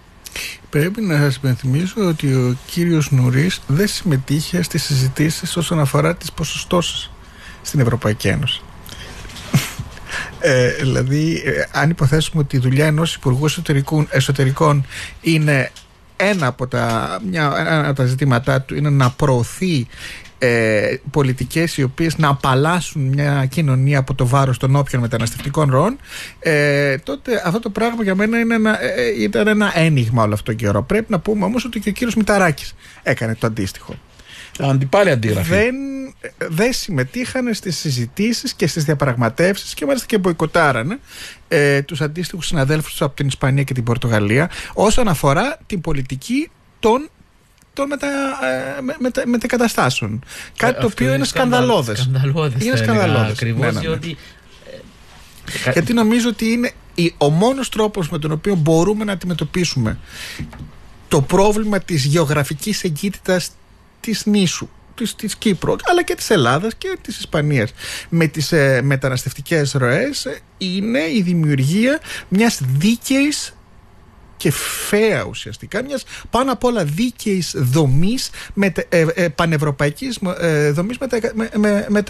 Πρέπει να σας υπενθυμίσω ότι ο κύριος Νουρίς δεν συμμετείχε στις συζητήσεις όσον αφορά τις ποσοστώσεις στην Ευρωπαϊκή Ένωση. Ε, δηλαδή, ε, αν υποθέσουμε ότι η δουλειά ενός Υπουργού Εσωτερικών, εσωτερικών είναι ένα από, τα, μια, ένα από τα ζητήματά του είναι να προωθεί ε, πολιτικές οι οποίες να απαλλάσσουν μια κοινωνία από το βάρος των όποιων μεταναστευτικών ροών. Ε, τότε αυτό το πράγμα για μένα είναι ένα, ε, ε, ήταν ένα ένιγμα όλο αυτό τον καιρό. Πρέπει να πούμε όμως ότι και ο κύριος Μηταράκης έκανε το αντίστοιχο. Αντιπάλη αντίγραφη. Δεν, δεν συμμετείχαν στις συζητήσεις και στις διαπραγματεύσεις και μάλιστα και μποϊκοτάρανε ε, τους αντίστοιχους συναδέλφους από την Ισπανία και την Πορτογαλία όσον αφορά την πολιτική των των μετα, ε, με, μετα, μετακαταστάσεων. Κάτι το οποίο είναι σκανδαλώδες. Είναι σκανδαλώδες. Ακριβώς ναι, ναι, ναι. Ε, Γιατί νομίζω ότι είναι ο μόνος τρόπος με τον οποίο μπορούμε να αντιμετωπίσουμε το πρόβλημα της γεωγραφικής εγκύτητας της νήσου της, της Κύπρου αλλά και της Ελλάδας και της Ισπανίας με τις ε, μεταναστευτικές ροές ε, είναι η δημιουργία μιας δίκαιης και φαία ουσιαστικά μιας πάνω απ' όλα δίκαιης δομής με, ε, ε, πανευρωπαϊκής ε, δομής με,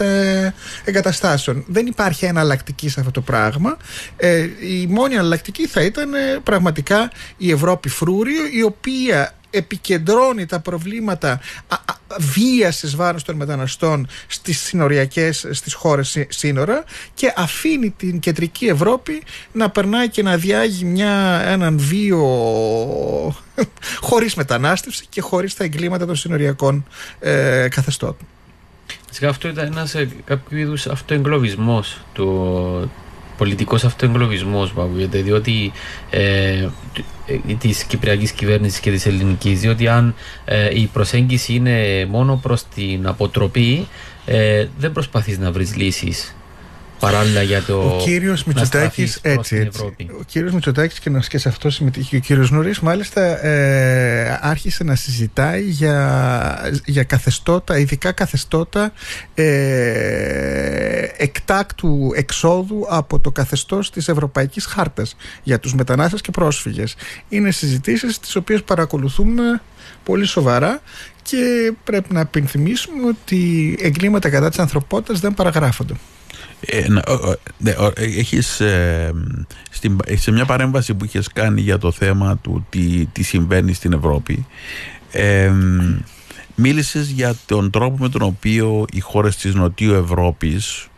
εγκαταστάσεων. Δεν υπάρχει εναλλακτική σε αυτό το πράγμα. Ε, η μόνη εναλλακτική θα ήταν ε, πραγματικά η Ευρώπη φρούριο η οποία επικεντρώνει τα προβλήματα βίας εις βάρος των μεταναστών στις συνοριακές, στις χώρες σύνορα και αφήνει την κεντρική Ευρώπη να περνάει και να διάγει μια, έναν βίο χωρίς μετανάστευση και χωρίς τα εγκλήματα των συνοριακών ε, καθεστώτων. Αυτό ήταν ένας ε, κάποιο είδους αυτοεγκλωβισμός του, πολιτικός αυτοεγκλωβισμός που ακούγεται διότι ε, ε, της κυπριακής κυβέρνησης και της ελληνικής διότι αν ε, η προσέγγιση είναι μόνο προς την αποτροπή ε, δεν προσπαθείς να βρεις λύσεις παράλληλα για το. Ο κύριος Μητσοτάκης, έτσι, έτσι. Ο κύριος Μητσοτάκης και, και σε αυτό συμμετείχε ο κύριος Νουρή, μάλιστα ε, άρχισε να συζητάει για, για καθεστώτα, ειδικά καθεστώτα ε, εκτάκτου εξόδου από το καθεστώς της Ευρωπαϊκής Χάρτας για τους μετανάστες και πρόσφυγες. Είναι συζητήσεις τις οποίες παρακολουθούμε πολύ σοβαρά και πρέπει να επιθυμίσουμε ότι εγκλήματα κατά της ανθρωπότητας δεν παραγράφονται. Ε, ναι, έχεις ε, σε μια παρέμβαση που είχες κάνει για το θέμα του τι, τι συμβαίνει στην Ευρώπη ε, μίλησες για τον τρόπο με τον οποίο οι χώρες της Νοτιού Ευρώπης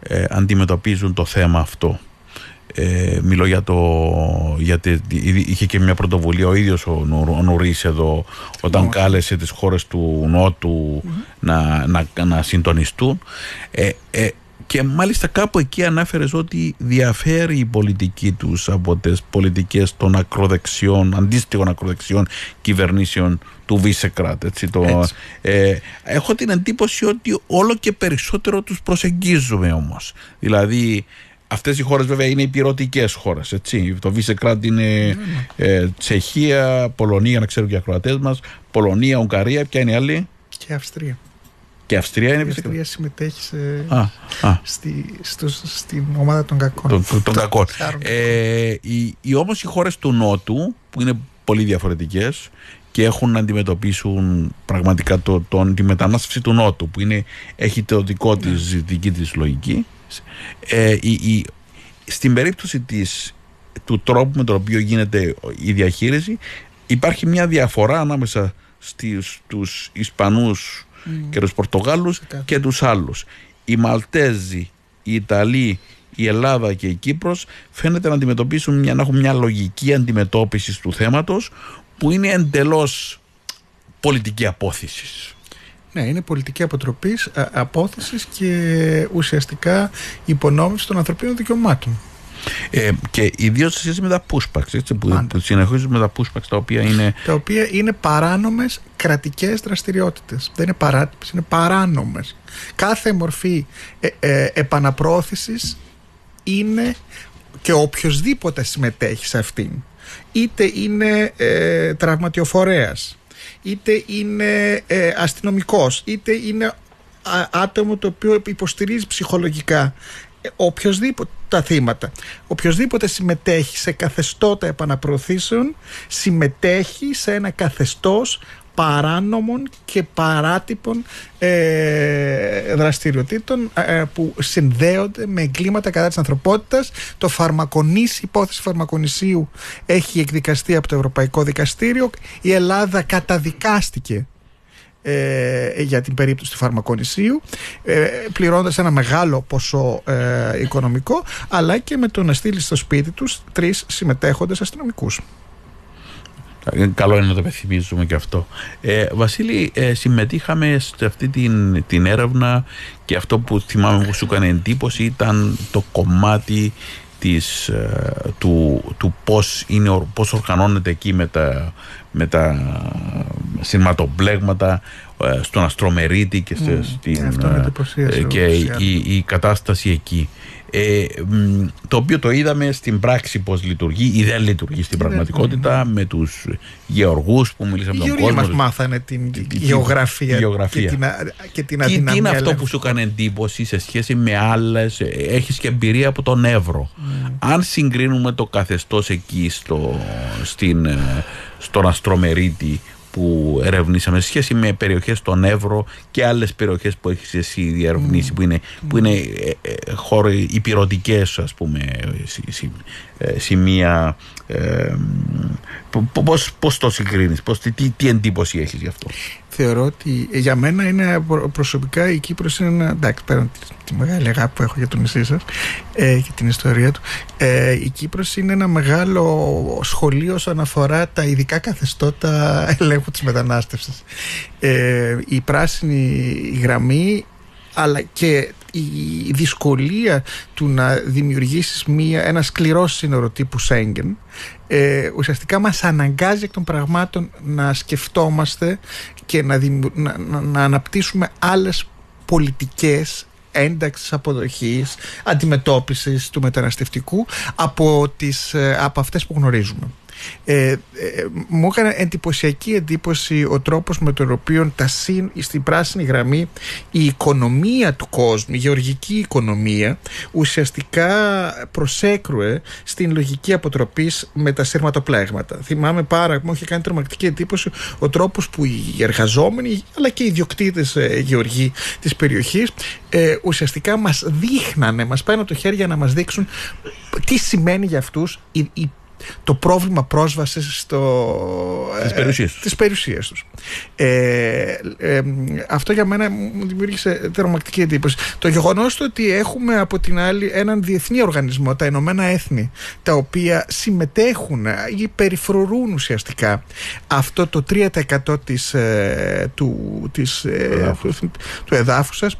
ε, αντιμετωπίζουν το θέμα αυτό. Ε, μιλώ για το γιατί είχε και μια πρωτοβουλία ο ίδιος ο, ο Νουρίς εδώ όταν κάλεσε τις χώρες του Νότου να, να, να συντονιστούν. Ε, ε, και μάλιστα κάπου εκεί ανάφερες ότι διαφέρει η πολιτική τους από τις πολιτικές των ακροδεξιών, αντίστοιχων ακροδεξιών κυβερνήσεων του Βίσεκρατ. Έτσι, το, ε, έχω την εντύπωση ότι όλο και περισσότερο τους προσεγγίζουμε όμως. Δηλαδή αυτές οι χώρες βέβαια είναι υπηρετικές χώρες έτσι. το Βίσεκραντ είναι ε, Τσεχία, Πολωνία να ξέρουν και οι ακροατές μας Πολωνία, Ουγγαρία, ποια είναι η άλλη; Και Αυστρία και Αυστρία είναι Η Αυστρία συμμετέχει σε, Α, α. Στη, στο, στην ομάδα των κακών. Των, των κακών. Χάρων. Ε, οι, οι, όμως οι χώρες του Νότου που είναι πολύ διαφορετικές και έχουν να αντιμετωπίσουν πραγματικά το, το, τη μετανάστευση του Νότου που είναι, έχει το δικό της Ναι. δική της λογική ε, η, η, στην περίπτωση της, του τρόπου με τον οποίο γίνεται η διαχείριση υπάρχει μια διαφορά ανάμεσα στις, στους Ισπανούς και τους Πορτογάλους Ξεκάθαρα. και τους άλλους. Οι Μαλτέζοι, οι Ιταλοί, η Ελλάδα και η Κύπρος φαίνεται να αντιμετωπίσουν μια, να έχουν μια λογική αντιμετώπισης του θέματος που είναι εντελώς πολιτική απόθεσης. Ναι, είναι πολιτική αποτροπής, απόθεσης και ουσιαστικά υπονόμευση των ανθρωπίνων δικαιωμάτων. Ε, και ιδίως σε σχέση με τα pushbacks, έτσι, που, Πάντα. που συνεχίζουμε τα pushbacks τα οποία είναι Τα οποία είναι παράνομες κρατικές δραστηριότητες. Δεν είναι παράτυπες, είναι παράνομες. Κάθε μορφή ε, ε, επαναπρόθεσης είναι και οποιοδήποτε συμμετέχει σε αυτήν. Είτε είναι ε, τραυματιοφορέας, είτε είναι ε, αστυνομικός, είτε είναι α- άτομο το οποίο υποστηρίζει ψυχολογικά ε, οποιοσδήποτε τα θύματα. Οποιοδήποτε συμμετέχει σε καθεστώτα επαναπροωθήσεων συμμετέχει σε ένα καθεστώς παράνομων και παράτυπων ε, δραστηριοτήτων ε, που συνδέονται με εγκλήματα κατά της ανθρωπότητας. Το φαρμακονήσι, η υπόθεση φαρμακονησίου έχει εκδικαστεί από το Ευρωπαϊκό Δικαστήριο. Η Ελλάδα καταδικάστηκε ε, για την περίπτωση του φαρμακονησίου ε, πληρώνοντας ένα μεγάλο ποσό ε, οικονομικό αλλά και με το να στείλει στο σπίτι τους τρεις συμμετέχοντες αστυνομικούς. Ε, Καλό είναι να το πεθυμίζουμε και αυτό. Ε, Βασίλη, ε, συμμετείχαμε σε αυτή την, την έρευνα και αυτό που θυμάμαι που σου έκανε εντύπωση ήταν το κομμάτι της, ε, του, του πώς, είναι, ορ- πώς οργανώνεται εκεί με τα, με τα σειρματοπλέγματα ε, στον Αστρομερίτη και σε, στην, αυτό με ε, εντυπωσίασε ε, και ούτως ή η, άλλως. η, η κατάσταση εκεί. Ε, μ, το οποίο το είδαμε στην πράξη πώς λειτουργεί ή δεν λειτουργεί στην Δεν πραγματικότητα με τους γεωργούς που μίλησαν Οι με τον γεωργοί κόσμο. μας μάθανε την τη- γεωγραφία, γεωγραφία. Και, την, α- και την Τι, τι αδυναμία είναι αυτό ελέγχου. που σου έκανε εντύπωση σε σχέση με άλλες, ε, έχεις και εμπειρία από τον Εύρο; Ναι. Αν συγκρίνουμε το καθεστώς εκεί στο, στην, ε, στον Αστρομερίτη που ερευνήσαμε σε σχέση με περιοχές στον Εύρο και άλλες περιοχές που έχεις εσύ διερευνήσει που είναι, που είναι ε, ε, χώροι υπηρετικές ας πούμε σι- σι- ε, σημεία ε, π- π- πώς, πώς το συγκρίνεις πώς, τι, τι, τι εντύπωση έχεις γι' αυτό; Θεωρώ ότι ε, για μένα είναι προ- προσωπικά η Κύπρος είναι ένα, εντάξει πέραν τη, τη μεγάλη αγάπη που έχω για το νησί σας ε, και την ιστορία του ε, η Κύπρος είναι ένα μεγάλο σχολείο όσον αφορά τα ειδικά καθεστώτα ελέγχου της μετανάστευσης. Ε, η πράσινη γραμμή αλλά και η δυσκολία του να δημιουργήσεις μία, ένα σκληρό σύνορο τύπου Σέγγεν ε, ουσιαστικά μας αναγκάζει εκ των πραγμάτων να σκεφτόμαστε και να, δημιου- να, να, να αναπτύσσουμε άλλες πολιτικές ένταξης αποδοχής, αντιμετώπισης του μεταναστευτικού από, τις, ε, από αυτές που γνωρίζουμε. Ε, ε, μου έκανε εντυπωσιακή εντύπωση ο τρόπος με τον οποίο τα συν, στην πράσινη γραμμή η οικονομία του κόσμου, η γεωργική οικονομία ουσιαστικά προσέκρουε στην λογική αποτροπής με τα σύρματοπλέγματα. Θυμάμαι πάρα, μου είχε κάνει τρομακτική εντύπωση ο τρόπος που οι εργαζόμενοι αλλά και οι ιδιοκτήτες ε, γεωργοί της περιοχής ε, ουσιαστικά μας δείχνανε, μας παίρνουν το χέρι για να μας δείξουν τι σημαίνει για αυτούς η, η το πρόβλημα πρόσβασης στο, Στις περιουσίες τους. τις περιουσίες τους. Ε, ε, αυτό για μένα μου δημιούργησε τρομακτική εντύπωση. Το γεγονός το ότι έχουμε από την άλλη έναν διεθνή οργανισμό, τα Ηνωμένα Έθνη, τα οποία συμμετέχουν ή περιφρουρούν ουσιαστικά αυτό το 3% της, ε, του, της, ε, Εδάφους. του εδάφους σας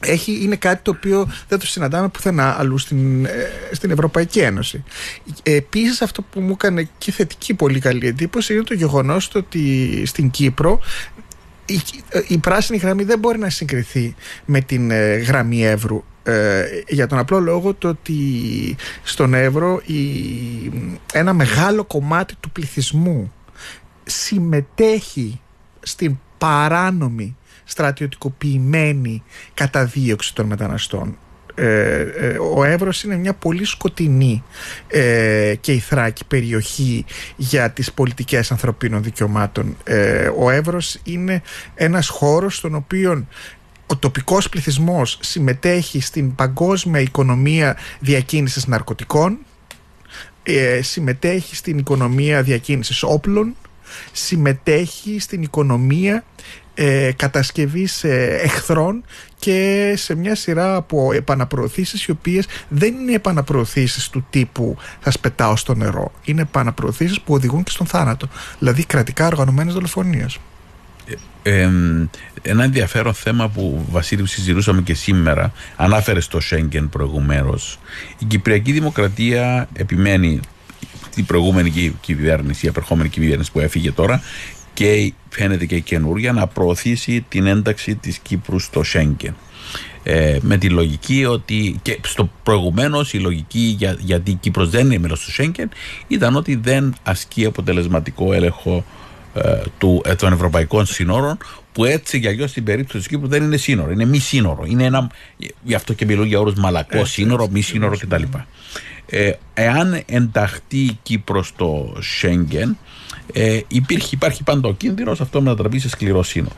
έχει, είναι κάτι το οποίο δεν το συναντάμε πουθενά αλλού στην, ε, στην Ευρωπαϊκή Ένωση. Επίσης, αυτό που μου έκανε και θετική πολύ καλή εντύπωση είναι το γεγονός ότι στην Κύπρο η, η πράσινη γραμμή δεν μπορεί να συγκριθεί με την ε, γραμμή Εύρου. Ε, για τον απλό λόγο το ότι στον Εύρο η, ένα μεγάλο κομμάτι του πληθυσμού συμμετέχει στην παράνομη στρατιωτικοποιημένη καταδίωξη των μεταναστών. Ε, ε, ο Εύρος είναι μια πολύ σκοτεινή ε, και ηθράκη περιοχή για τις πολιτικές ανθρωπίνων δικαιωμάτων. ο Εύρος είναι ένας χώρος στον οποίο ο τοπικός πληθυσμός συμμετέχει στην παγκόσμια οικονομία διακίνησης ναρκωτικών, συμμετέχει στην οικονομία διακίνησης όπλων, συμμετέχει στην οικονομία ε, κατασκευής ε, εχθρών και σε μια σειρά από επαναπροωθήσεις οι οποίες δεν είναι επαναπροωθήσεις του τύπου θα σπετάω στο νερό είναι επαναπροωθήσεις που οδηγούν και στον θάνατο δηλαδή κρατικά οργανωμένες δολοφονίες. Ε, ένα ενδιαφέρον θέμα που Βασίλη συζητούσαμε και σήμερα ανάφερε στο Σέγγεν προηγουμένως. Η Κυπριακή Δημοκρατία επιμένει την προηγούμενη κυβέρνηση, η απερχόμενη κυβέρνηση που έφυγε τώρα και φαίνεται και καινούρια να προωθήσει την ένταξη της Κύπρου στο Σέγγεν. Ε, με τη λογική ότι και στο προηγουμένω η λογική για, γιατί η Κύπρος δεν είναι μέλος του Σέγγεν ήταν ότι δεν ασκεί αποτελεσματικό έλεγχο ε, του, ε, των ευρωπαϊκών σύνορων που έτσι και αλλιώς στην περίπτωση της Κύπρου δεν είναι σύνορο, είναι μη σύνορο. Είναι ένα, γι' αυτό και μιλούν για όρους μαλακό σύνορο, μη σύνορο κτλ. Ε, εάν ενταχθεί η Κύπρος στο Σέγγεν ε, υπήρχε, υπάρχει πάντα ο κίνδυνος αυτό μετατραπεί σε σκληρό σύνορο.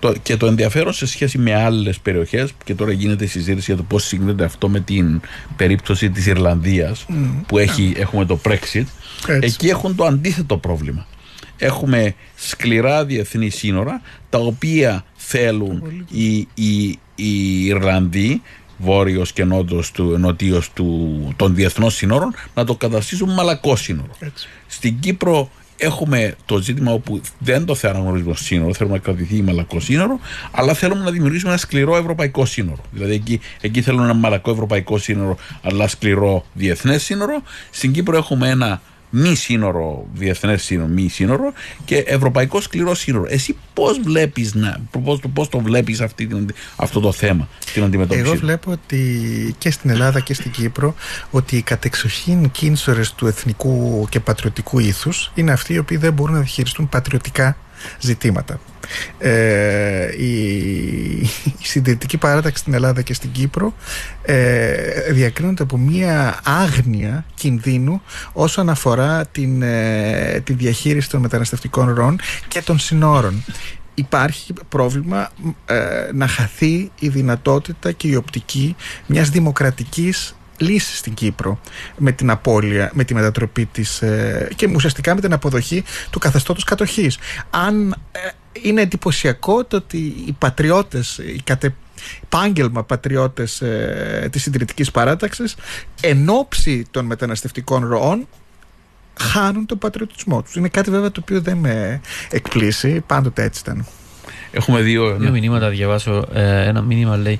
Το, και το ενδιαφέρον σε σχέση με άλλες περιοχές, και τώρα γίνεται η συζήτηση για το πώς συγκρίνεται αυτό με την περίπτωση της Ιρλανδίας, που έχει, έχουμε το Brexit, εκεί έχουν το αντίθετο πρόβλημα. Έχουμε σκληρά διεθνή σύνορα, τα οποία θέλουν οι, οι, οι Ιρλανδοί βόρειος και νότιος του, νοτίος του, των διεθνών σύνορων να το καταστήσουν μαλακό σύνορο. Στην Κύπρο έχουμε το ζήτημα όπου δεν το θεωρούμε σύνορο, θέλουμε να κρατηθεί μαλακό σύνορο, αλλά θέλουμε να δημιουργήσουμε ένα σκληρό ευρωπαϊκό σύνορο. Δηλαδή εκεί, εκεί θέλουμε ένα μαλακό ευρωπαϊκό σύνορο, αλλά σκληρό διεθνές σύνορο. Στην Κύπρο έχουμε ένα μη σύνορο, διεθνές σύνορο, μη σύνορο και ευρωπαϊκό σκληρό σύνορο. Εσύ πώς βλέπεις πώς, πώς το βλέπεις αυτό το θέμα, την αντιμετώπιση. Εγώ βλέπω ότι και στην Ελλάδα και στην Κύπρο ότι οι κατεξοχήν κίνησορε του εθνικού και πατριωτικού ήθους είναι αυτοί οι οποίοι δεν μπορούν να διαχειριστούν πατριωτικά ζητήματα. Ε, η, η συντηρητική παράταξη στην Ελλάδα και στην Κύπρο ε, διακρίνονται από μια άγνοια κινδύνου όσον αφορά την, ε, τη διαχείριση των μεταναστευτικών ροών και των συνόρων υπάρχει πρόβλημα ε, να χαθεί η δυνατότητα και η οπτική μιας δημοκρατικής λύση στην Κύπρο με την απώλεια, με τη μετατροπή της ε, και ουσιαστικά με την αποδοχή του καθεστώτος κατοχής. Αν ε, είναι εντυπωσιακό το ότι οι πατριώτες, οι κατε, επάγγελμα πατριώτες ε, της συντηρητικής παράταξης εν ώψη των μεταναστευτικών ροών χάνουν τον πατριωτισμό τους. Είναι κάτι βέβαια το οποίο δεν με εκπλήσει, πάντοτε έτσι ήταν. Έχουμε δύο, δύο μηνύματα διαβάσω. Ε, ένα μήνυμα λέει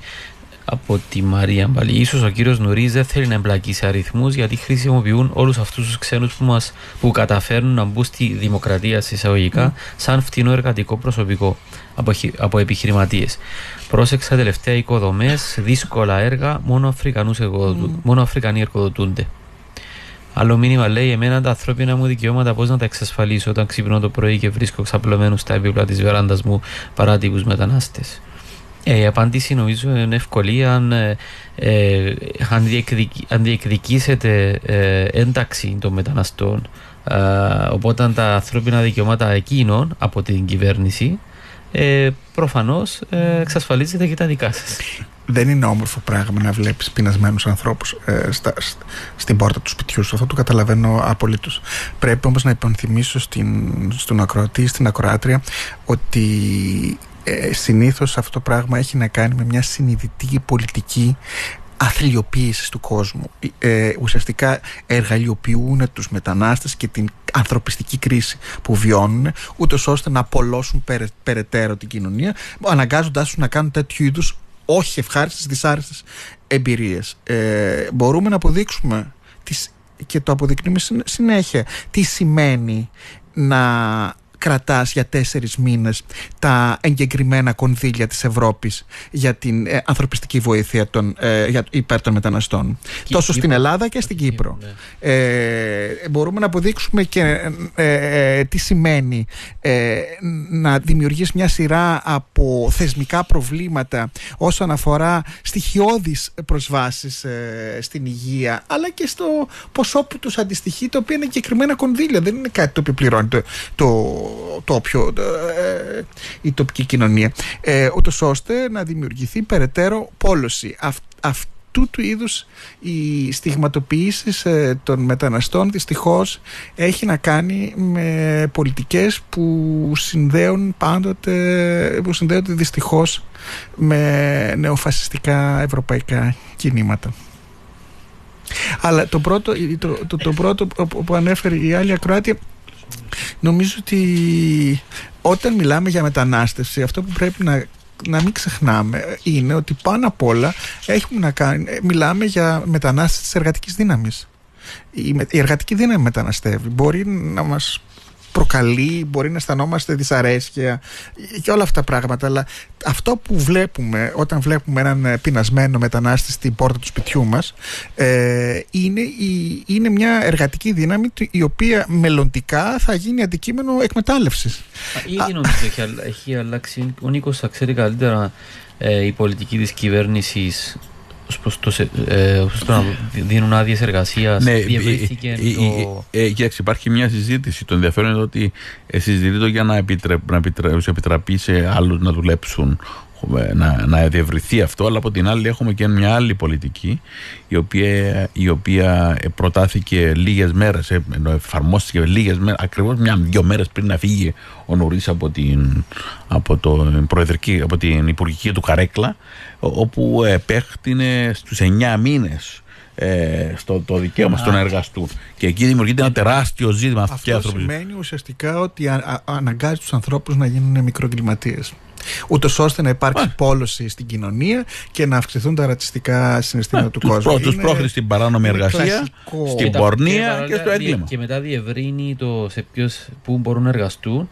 από τη Μαρία Μπαλή. σω ο κύριος Νουρί δεν θέλει να εμπλακεί σε αριθμούς γιατί χρησιμοποιούν όλους αυτούς τους ξένους που, μας, που καταφέρνουν να μπουν στη δημοκρατία εισαγωγικά σαν φτηνό εργατικό προσωπικό από, από επιχειρηματίες. Πρόσεξα τελευταία οικοδομές, δύσκολα έργα, μόνο, Αφρικανούς μόνο Αφρικανοί εργοδοτούνται. Άλλο μήνυμα λέει: Εμένα τα ανθρώπινα μου δικαιώματα πώς να τα εξασφαλίσω όταν ξυπνώ το πρωί και βρίσκω ξαπλωμένους στα επίπλα της βεράντας μου παράτυπους μετανάστες. Ε, η απάντηση νομίζω είναι εύκολη αν, ε, ε αν, αν διεκδικήσετε ε, ένταξη των μεταναστών ε, οπότε τα ανθρώπινα δικαιώματα εκείνων από την κυβέρνηση ε, προφανώς ε, εξασφαλίζετε και τα δικά σας. Δεν είναι όμορφο πράγμα να βλέπεις πεινασμένους ανθρώπους ε, στα, στην πόρτα του σπιτιού σου. Αυτό το καταλαβαίνω απολύτως. Πρέπει όμως να υπενθυμίσω στην, στον ακροατή, στην ακροάτρια ότι ε, συνήθως αυτό το πράγμα έχει να κάνει με μια συνειδητή πολιτική αθλιοποίηση του κόσμου. Ε, ουσιαστικά εργαλειοποιούν τους μετανάστες και την ανθρωπιστική κρίση που βιώνουν, ούτως ώστε να απολώσουν περαιτέρω την κοινωνία, αναγκάζοντάς τους να κάνουν τέτοιου είδους όχι ευχάριστες, δυσάρεστες εμπειρίες. Ε, μπορούμε να αποδείξουμε τις, και το αποδεικνύουμε συνέχεια τι σημαίνει να κρατάς για τέσσερις μήνες τα εγκεκριμένα κονδύλια της Ευρώπης για την ε, ανθρωπιστική βοήθεια των, ε, για, υπέρ των μεταναστών. Τόσο στην Ελλάδα και στην Κύπρο. Ναι. Ε, μπορούμε να αποδείξουμε και ε, τι σημαίνει να δημιουργείς μια σειρά από θεσμικά προβλήματα όσον αφορά στοιχειώδεις προσβάσεις στην υγεία αλλά και στο ποσό που τους αντιστοιχεί το οποίο είναι εγκεκριμένα κονδύλια. Δεν είναι κάτι το οποίο πληρώνει το, το, ε, η τοπική κοινωνία. Ε, ούτως ώστε να δημιουργηθεί περαιτέρω πόλωση. Αυτού του είδους οι στιγματοποιήσεις ε, των μεταναστών δυστυχώς έχει να κάνει με πολιτικές που συνδέουν πάντοτε που συνδέονται δυστυχώς με νεοφασιστικά ευρωπαϊκά κινήματα. Αλλά το πρώτο, το, το, το πρώτο που ανέφερε η άλλη ακροάτια Νομίζω ότι όταν μιλάμε για μετανάστευση αυτό που πρέπει να να μην ξεχνάμε είναι ότι πάνω απ' όλα έχουμε να κάνει, μιλάμε για μετανάστευση της εργατικής δύναμης. Η, η εργατική δύναμη μεταναστεύει. Μπορεί να μας προκαλεί, μπορεί να αισθανόμαστε δυσαρέσκεια και όλα αυτά τα πράγματα. Αλλά αυτό που βλέπουμε όταν βλέπουμε έναν πεινασμένο μετανάστη στην πόρτα του σπιτιού μας ε, είναι, η, είναι μια εργατική δύναμη η οποία μελλοντικά θα γίνει αντικείμενο εκμετάλλευσης. Ήδη νομίζω έχει, έχει αλλάξει. Ο Νίκος θα ξέρει καλύτερα ε, η πολιτική της κυβέρνησης προς το, ε, το να δίνουν άδειες εργασίας. Ναι, διευρύθηκε το... Ε, ε, υπάρχει μια συζήτηση. Το ενδιαφέρον είναι ότι συζητείται για να, επιτρεπ, να επιτραπεί σε άλλους να δουλέψουν να, να διευρυθεί αυτό, αλλά από την άλλη έχουμε και μια άλλη πολιτική η οποία, η οποία προτάθηκε λίγες μέρες, ενώ εφαρμόστηκε λίγες μέρες, ακριβώς μια-δυο μέρες πριν να φύγει ο Νουρίς από την, από, το, προεδρική, από την Υπουργική του Καρέκλα, όπου επέκτηνε στους 9 μήνες ε, στο το δικαίωμα στον εργαστού. Και εκεί δημιουργείται ένα τεράστιο ζήτημα. Αυτό σημαίνει ουσιαστικά ότι α, αναγκάζει τους ανθρώπους να γίνουν μικροεγκληματίες ούτως ώστε να υπάρξει πόλωση στην κοινωνία και να αυξηθούν τα ρατσιστικά συναισθήματα του κόσμου. Τους πρόκειται στην παράνομη εργασία, στην πορνεία και, στο έγκλημα. Και μετά διευρύνει το σε ποιους, πού μπορούν να εργαστούν.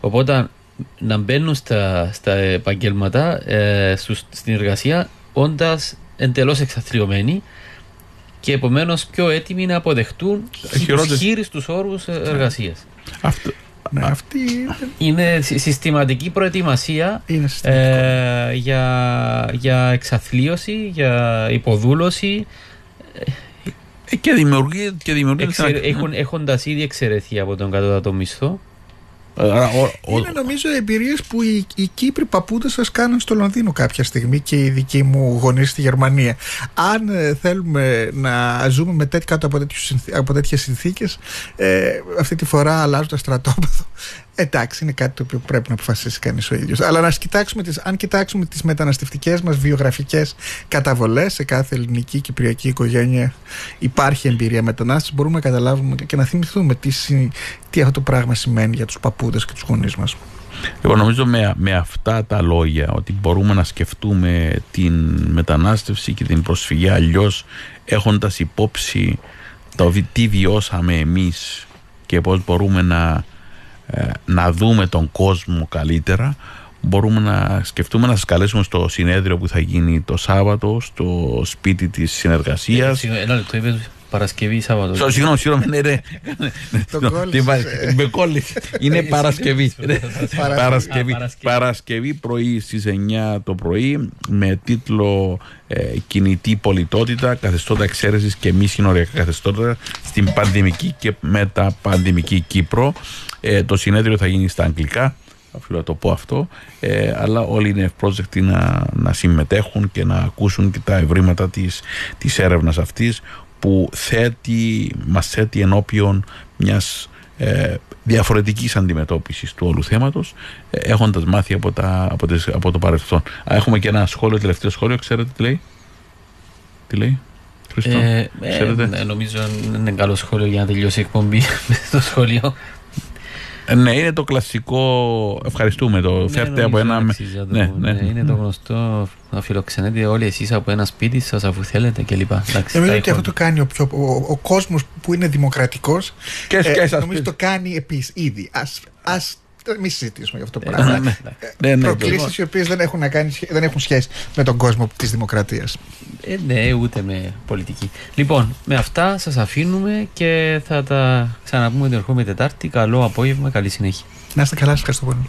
Οπότε να μπαίνουν στα, στα επαγγέλματα, ε, στην εργασία, όντας εντελώς εξαθλειωμένοι και επομένως πιο έτοιμοι να αποδεχτούν χείριστους όρους εργασίας. Αυτό, ναι, αυτή είναι συστηματική προετοιμασία είναι ε, για, για εξαθλίωση, για υποδούλωση. Ε, και δημιουργεί. Και δημιουργεί Εξε, έχουν, έχοντας ήδη εξαιρεθεί από τον κατώτατο μισθό. Είναι νομίζω εμπειρίες που οι, οι Κύπροι παππούδες σας κάνουν στο Λονδίνο κάποια στιγμή και οι δικοί μου γονείς στη Γερμανία. Αν ε, θέλουμε να ζούμε με τέτοι, κάτω από, από τέτοιες συνθήκες, ε, αυτή τη φορά αλλάζοντας στρατόπεδο, Εντάξει, είναι κάτι το οποίο πρέπει να αποφασίσει κανείς ο ίδιο. Αλλά να κοιτάξουμε τις, αν κοιτάξουμε τις μεταναστευτικές μας βιογραφικές καταβολές σε κάθε ελληνική κυπριακή οικογένεια, υπάρχει εμπειρία μετανάστευσης, μπορούμε να καταλάβουμε και να θυμηθούμε τι, τι αυτό το πράγμα σημαίνει για τους παππούδες και τους γονείς μας. Εγώ νομίζω με, με αυτά τα λόγια ότι μπορούμε να σκεφτούμε την μετανάστευση και την προσφυγή αλλιώς έχοντας υπόψη το τι βιώσαμε εμείς και πώς μπορούμε να ε, να δούμε τον κόσμο καλύτερα. Μπορούμε να σκεφτούμε να σας καλέσουμε στο συνέδριο που θα γίνει το Σάββατο στο σπίτι της συνεργασίας. Ε, Ένα λεπτό είπες Παρασκευή Σάββατο. Συγγνώμη, συγγνώμη, ναι, ναι. Με κόλλησε. Είναι Παρασκευή. Παρασκευή. Πρωί στις 9 το πρωί με τίτλο ε, Κινητή πολιτότητα, καθεστώτα εξαίρεσης και μη συνοριακά καθεστώτα στην πανδημική και μεταπανδημική Κύπρο ε, το συνέδριο θα γίνει στα αγγλικά, οφείλω να το πω αυτό, ε, αλλά όλοι είναι ευπρόσδεκτοι να, να συμμετέχουν και να ακούσουν και τα ευρήματα της, της έρευνας αυτής που θέτει, μας θέτει ενώπιον μιας ε, διαφορετικής αντιμετώπισης του όλου θέματος ε, έχοντας μάθει από, τα, από, τις, από το παρελθόν. έχουμε και ένα σχόλιο, τελευταίο σχόλιο, ξέρετε τι λέει; Τι λέει. Ε, ε, νομίζω είναι καλό σχόλιο για να τελειώσει η εκπομπή με το σχόλιο. Ε, ναι, είναι το κλασικό. Ευχαριστούμε. Το ναι, φέρτε από ένα. Ναι, ναι, ναι, είναι το γνωστό να φιλοξενείτε όλοι εσείς από ένα σπίτι σας αφού θέλετε κλπ. Νομίζω ότι αυτό το κάνει ο, πιο, ο, ο κόσμος που είναι δημοκρατικός. Και, ε, νομίζω το κάνει επίσης ήδη. Α Μη συζητήσουμε για αυτό το Ε, πράγμα. ναι, Ναι, ναι, Προκλήσεις οι οποίες δεν, έχουν να κάνουν- δεν έχουν σχέση με τον κόσμο της δημοκρατίας. Ε, ναι, ούτε με πολιτική. Λοιπόν, με αυτά σας αφήνουμε και θα τα ξαναπούμε την ερχόμενη Τετάρτη. Καλό απόγευμα, καλή συνέχεια. Να είστε καλά, σας ευχαριστώ πολύ.